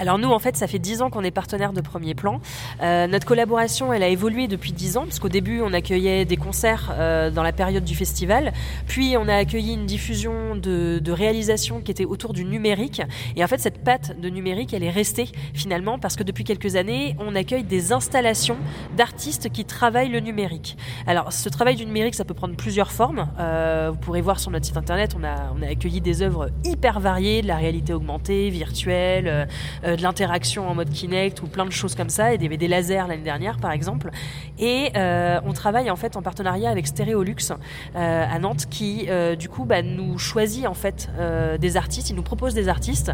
Alors nous, en fait, ça fait 10 ans qu'on est partenaire de Premier Plan. Euh, notre collaboration, elle a évolué depuis 10 ans, parce qu'au début, on accueillait des concerts euh, dans la période du festival, puis on a accueilli une diffusion de, de réalisation qui était autour du numérique. Et en fait, cette patte de numérique, elle est restée finalement, parce que depuis quelques années, on accueille des installations d'artistes qui travaillent le numérique. Alors, ce travail du numérique, ça peut prendre plusieurs formes. Euh, vous pourrez voir sur notre site internet, on a, on accueilli des œuvres hyper variées, de la réalité augmentée, virtuelle, euh, de l'interaction en mode Kinect ou plein de choses comme ça, et des, des lasers l'année dernière par exemple. Et euh, on travaille en fait en partenariat avec Stéréolux euh, à Nantes qui du coup bah, nous choisit en fait des artistes, ils nous proposent des artistes,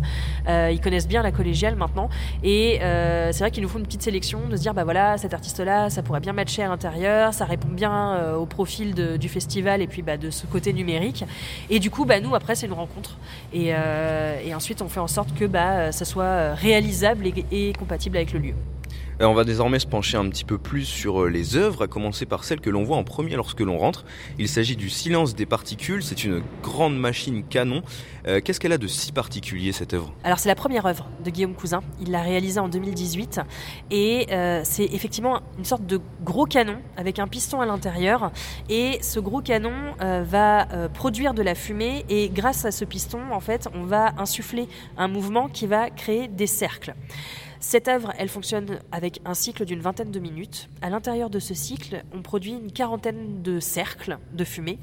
ils connaissent bien la collégiale maintenant, et c'est vrai qu'ils nous font une petite sélection de se dire bah voilà cet artiste là ça pourrait bien matcher à l'intérieur, ça répond bien au profil du festival et puis bah, de ce côté numérique. Et du coup bah, nous après c'est une rencontre et, et, ensuite on fait en sorte que bah, ça soit réalisable et, compatible avec le lieu. Euh, on va désormais se pencher un petit peu plus sur euh, les œuvres, à commencer par celle que l'on voit en premier lorsque l'on rentre. Il s'agit du Silence des particules, c'est une grande machine canon. Euh, qu'est-ce qu'elle a de si particulier cette œuvre? Alors c'est la première œuvre de Guillaume Cousin, il l'a réalisée en 2018 et c'est effectivement une sorte de gros canon avec un piston à l'intérieur et ce gros canon va produire de la fumée et grâce à ce piston en fait on va insuffler un mouvement qui va créer des cercles. Cette œuvre, elle fonctionne avec un cycle d'une vingtaine de minutes. À l'intérieur de ce cycle, on produit une quarantaine de cercles de fumée.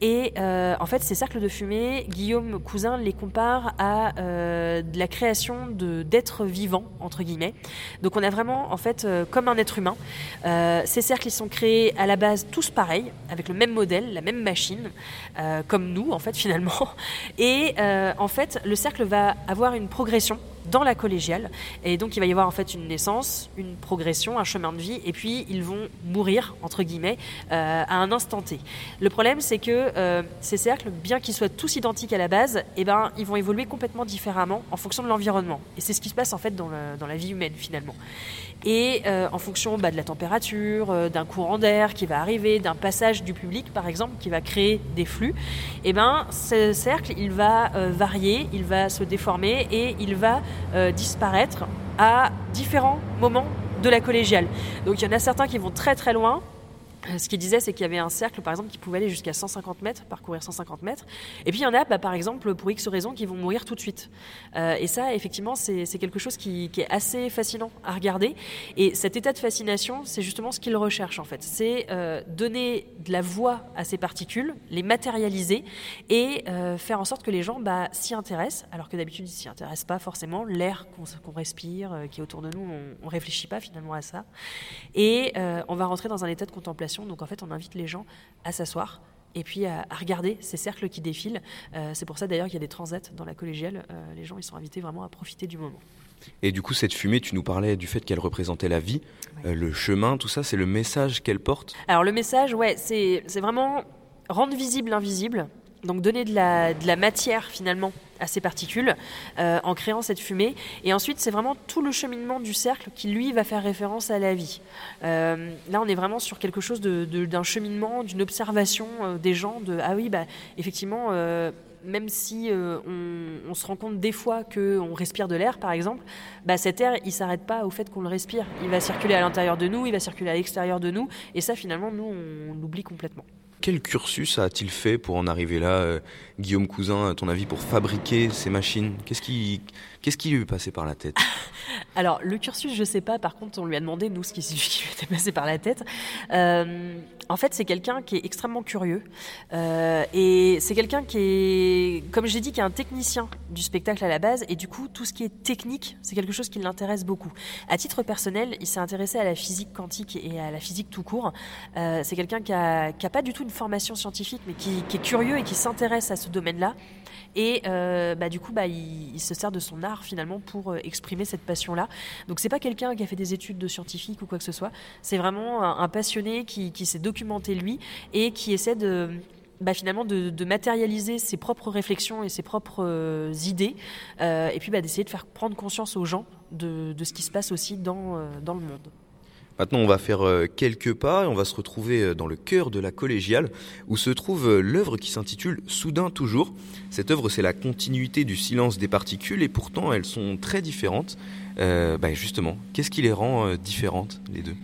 Et euh, en fait, ces cercles de fumée, Guillaume Cousin les compare à euh, de la création d'êtres vivants, entre guillemets. Donc on a vraiment, en fait, euh, comme un être humain. ces cercles, ils sont créés à la base tous pareils, avec le même modèle, la même machine, comme nous, en fait, finalement. Et en fait, le cercle va avoir une progression dans la collégiale. Et donc il va y avoir en fait une naissance, une progression, un chemin de vie, et puis ils vont mourir, entre guillemets, euh, à un instant T. Le problème c'est que euh, ces cercles, bien qu'ils soient tous identiques à la base, eh ben, ils vont évoluer complètement différemment en fonction de l'environnement. Et c'est ce qui se passe en fait dans, dans la vie humaine finalement. Et euh, en fonction bah, de la température, d'un courant d'air qui va arriver, d'un passage du public par exemple qui va créer des flux, eh ben, ce cercle il va varier, il va se déformer et il va euh, disparaître à différents moments de la collégiale. Donc il y en a certains qui vont très très loin, euh, ce qu'il disait, c'est qu'il y avait un cercle, par exemple, qui pouvait aller jusqu'à 150 mètres, parcourir 150 mètres. Et puis il y en a, bah, par exemple, pour X raisons, qui vont mourir tout de suite. Euh, et ça, effectivement, c'est quelque chose qui, est assez fascinant à regarder. Et cet état de fascination, c'est justement ce qu'il recherche, en fait. C'est euh, donner de la voix à ces particules, les matérialiser et faire en sorte que les gens bah, s'y intéressent, alors que d'habitude, ils s'y intéressent pas forcément. L'air qu'on respire, qui est autour de nous, on, on réfléchit pas finalement à ça. Et on va rentrer dans un état de contemplation donc en fait, on invite les gens à s'asseoir et puis à, regarder ces cercles qui défilent. Euh, c'est pour ça d'ailleurs qu'il y a des transats dans la collégiale. Euh, les gens, ils sont invités vraiment à profiter du moment. Et du coup, cette fumée, tu nous parlais du fait qu'elle représentait la vie, euh, le chemin, tout ça, c'est le message qu'elle porte? Alors le message, ouais, c'est vraiment rendre visible l'invisible, donc donner de la, matière finalement à ces particules euh, en créant cette fumée. Et ensuite, c'est vraiment tout le cheminement du cercle qui, lui, va faire référence à la vie. Euh, là, on est vraiment sur quelque chose d'un cheminement, d'une observation euh, des gens, de ah oui, bah, effectivement, même si on, se rend compte des fois qu'on respire de l'air, par exemple, bah, cet air, il s'arrête pas au fait qu'on le respire. Il va circuler à l'intérieur de nous, il va circuler à l'extérieur de nous, et ça, finalement, nous, on l'oublie complètement. Quel cursus a-t-il fait pour en arriver là Guillaume Cousin, à ton avis, pour fabriquer ces machines Qu'est-ce qui, qu'est-ce qui lui est passé par la tête? Alors, le cursus, je sais pas. Par contre, on lui a demandé, nous, ce qui, lui était passé par la tête. Euh, en fait, c'est quelqu'un qui est extrêmement curieux. Euh, et c'est quelqu'un qui est, comme j'ai dit, qui est un technicien du spectacle à la base. Et du coup, tout ce qui est technique, c'est quelque chose qui l'intéresse beaucoup. À titre personnel, il s'est intéressé à la physique quantique et à la physique tout court. Euh, c'est quelqu'un qui a, qui a, pas du tout une formation scientifique, mais qui, qui est curieux et qui s'intéresse à ce domaine-là. Et euh, bah, du coup, bah, il, se sert de son art finalement pour euh, exprimer cette passion-là. Donc c'est pas quelqu'un qui a fait des études de scientifique ou quoi que ce soit. C'est vraiment un, passionné qui, qui s'est documenté lui et qui essaie de bah, finalement de, matérialiser ses propres réflexions et ses propres euh, idées, et puis bah, d'essayer de faire prendre conscience aux gens de, de ce qui se passe aussi dans, dans le monde. Maintenant, on va faire euh, quelques pas et on va se retrouver euh, dans le cœur de la collégiale où se trouve euh, l'œuvre qui s'intitule Soudain toujours. Cette œuvre, c'est la continuité du silence des particules et pourtant elles sont très différentes. bah justement, qu'est-ce qui les rend différentes, les deux?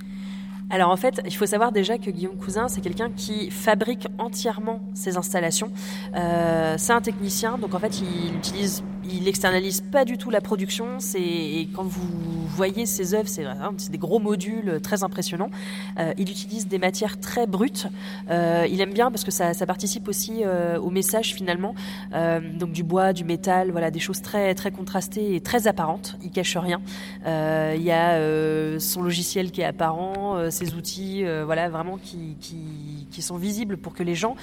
Alors en fait, il faut savoir déjà que Guillaume Cousin, c'est quelqu'un qui fabrique entièrement ses installations. Euh, c'est un technicien, donc en fait, il utilise il externalise pas du tout la production. C'est quand vous voyez ses œuvres, c'est des gros modules très impressionnants. Euh, il utilise des matières très brutes. Euh, il aime bien parce que ça, ça participe aussi euh, au message finalement. Euh, donc du bois, du métal, voilà des choses très très contrastées et très apparentes. Il cache rien. Euh, il y a son logiciel qui est apparent, ses outils, voilà vraiment qui, sont visibles pour que les gens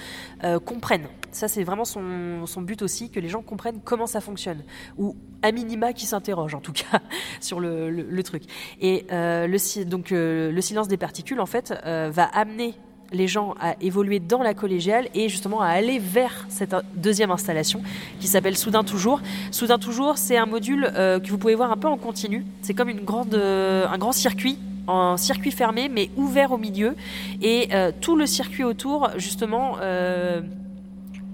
comprennent. Ça c'est vraiment son, but aussi, que les gens comprennent comment ça fonctionne ou à minima qui s'interroge en tout cas sur le, truc. Et euh, le, donc euh, le silence des particules en fait euh, va amener les gens à évoluer dans la collégiale et justement à aller vers cette deuxième installation qui s'appelle Soudain Toujours. Soudain Toujours, c'est un module que vous pouvez voir un peu en continu. C'est comme une grande, un grand circuit en circuit fermé mais ouvert au milieu et tout le circuit autour justement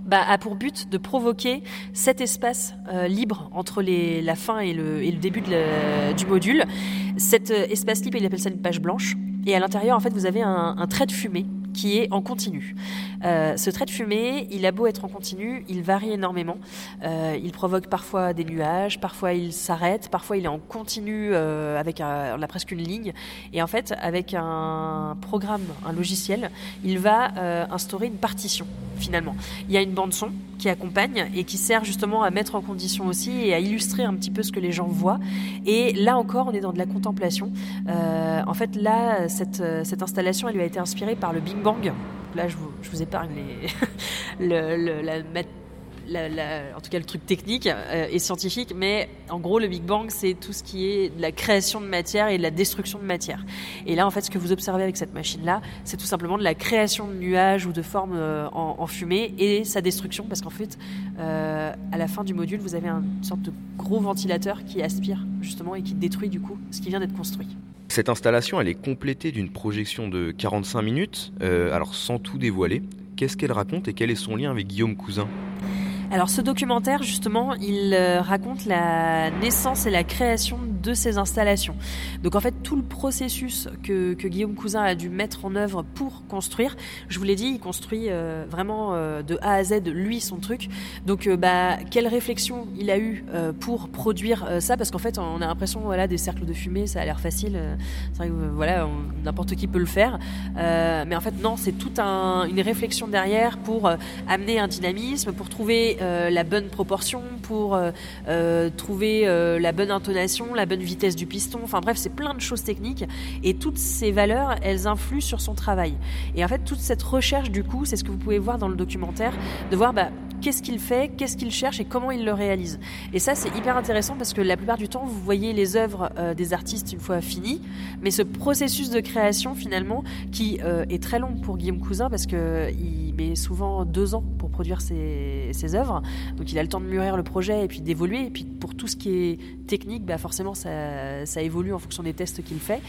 bah, a pour but de provoquer cet espace euh, libre entre la fin et le, début du module. Cet euh, espace libre, il appelle ça une page blanche. Et à l'intérieur, en fait, vous avez un trait de fumée qui est en continu. Euh, ce trait de fumée, il a beau être en continu, il varie énormément. Euh, il provoque parfois des nuages, parfois il s'arrête, parfois il est en continu euh, avec on a presque une ligne. Et en fait, avec un programme, un logiciel, il va instaurer une partition finalement. Il y a une bande son qui accompagne et qui sert justement à mettre en condition aussi et à illustrer un petit peu ce que les gens voient. Et là encore, on est dans de la contemplation. En fait, là, cette, installation, elle lui a été inspirée par le Bing Là, je vous, épargne les, en tout cas le truc technique euh, et scientifique, mais en gros le Big Bang c'est tout ce qui est de la création de matière et de la destruction de matière. Et là en fait ce que vous observez avec cette machine là, c'est tout simplement de la création de nuages ou de formes euh, en, fumée et sa destruction parce qu'en fait euh, à la fin du module vous avez une sorte de gros ventilateur qui aspire justement et qui détruit du coup ce qui vient d'être construit. Cette installation, elle est complétée d'une projection de 45 minutes, alors sans tout dévoiler. Qu'est-ce qu'elle raconte et quel est son lien avec Guillaume Cousin? Alors ce documentaire, justement, il euh, raconte la naissance et la création de ces installations. Donc en fait, tout le processus que, que Guillaume Cousin a dû mettre en œuvre pour construire, je vous l'ai dit, il construit euh, vraiment euh, de A à Z, lui, son truc. Donc bah, quelle réflexion il a eu pour produire ça? Parce qu'en fait, on a l'impression, voilà, des cercles de fumée, ça a l'air facile. c'est vrai que, voilà, n'importe qui peut le faire. mais en fait, non, c'est toute un, une réflexion derrière pour amener un dynamisme, pour trouver la bonne proportion, pour trouver la bonne intonation, la bonne vitesse du piston. Enfin bref, c'est plein de choses techniques. Et toutes ces valeurs, elles influent sur son travail. Et en fait, toute cette recherche, du coup, c'est ce que vous pouvez voir dans le documentaire, de voir bah, qu'est-ce qu'il fait, qu'est-ce qu'il cherche et comment il le réalise. Et ça, c'est hyper intéressant parce que la plupart du temps, vous voyez les œuvres euh, des artistes une fois finies, mais ce processus de création, finalement, qui euh, est très long pour Guillaume Cousin parce qu'il met souvent deux ans pour produire ses, œuvres. Donc il a le temps de mûrir le projet et puis d'évoluer. Et puis pour tout ce qui est technique, bah forcément, ça, ça évolue en fonction des tests qu'il fait.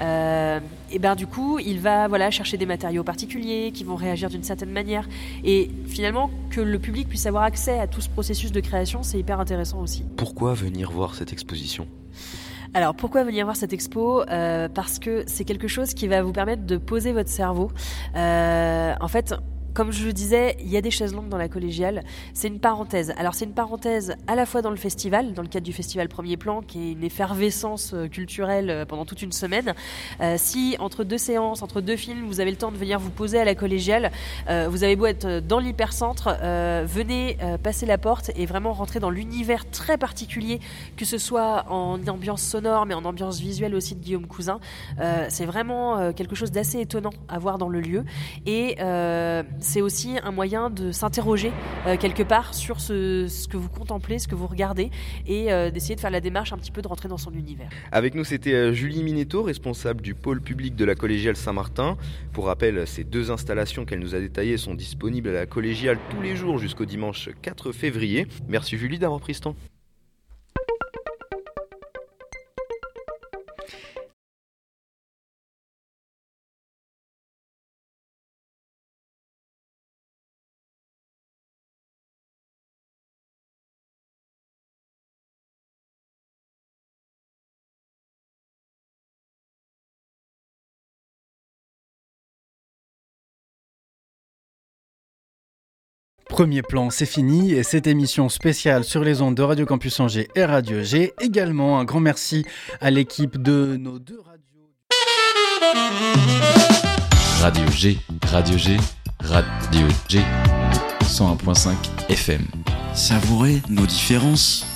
Euh, et ben du coup, il va voilà chercher des matériaux particuliers qui vont réagir d'une certaine manière. Et finalement, que le public puisse avoir accès à tout ce processus de création, c'est hyper intéressant aussi. Pourquoi venir voir cette exposition? Alors pourquoi venir voir cette expo? Euh, Parce que c'est quelque chose qui va vous permettre de poser votre cerveau. Euh, en fait, comme je le disais, il y a des chaises longues dans la collégiale. C'est une parenthèse. Alors c'est une parenthèse à la fois dans le festival, dans le cadre du festival Premier Plan, qui est une effervescence euh, culturelle euh, pendant toute une semaine. Euh, si entre deux séances, entre deux films, vous avez le temps de venir vous poser à la collégiale, vous avez beau être dans l'hypercentre, venez passer la porte et vraiment rentrer dans l'univers très particulier, que ce soit en ambiance sonore, mais en ambiance visuelle aussi de Guillaume Cousin. c'est vraiment quelque chose d'assez étonnant à voir dans le lieu. Et c'est aussi un moyen de s'interroger euh, quelque part sur ce, que vous contemplez, ce que vous regardez, et euh, d'essayer de faire la démarche un petit peu de rentrer dans son univers. Avec nous, c'était euh, Julie Minetto, responsable du pôle public de la collégiale Saint-Martin. Pour rappel, ces deux installations qu'elle nous a détaillées sont disponibles à la collégiale tous les jours jusqu'au dimanche 4 février. Merci Julie d'avoir pris ce temps. Premier plan, c'est fini et cette émission spéciale sur les ondes de Radio Campus Angers et Radio G. Également un grand merci à l'équipe de nos deux radios. Radio G, Radio G, Radio G, 101.5 FM. Savourez nos différences.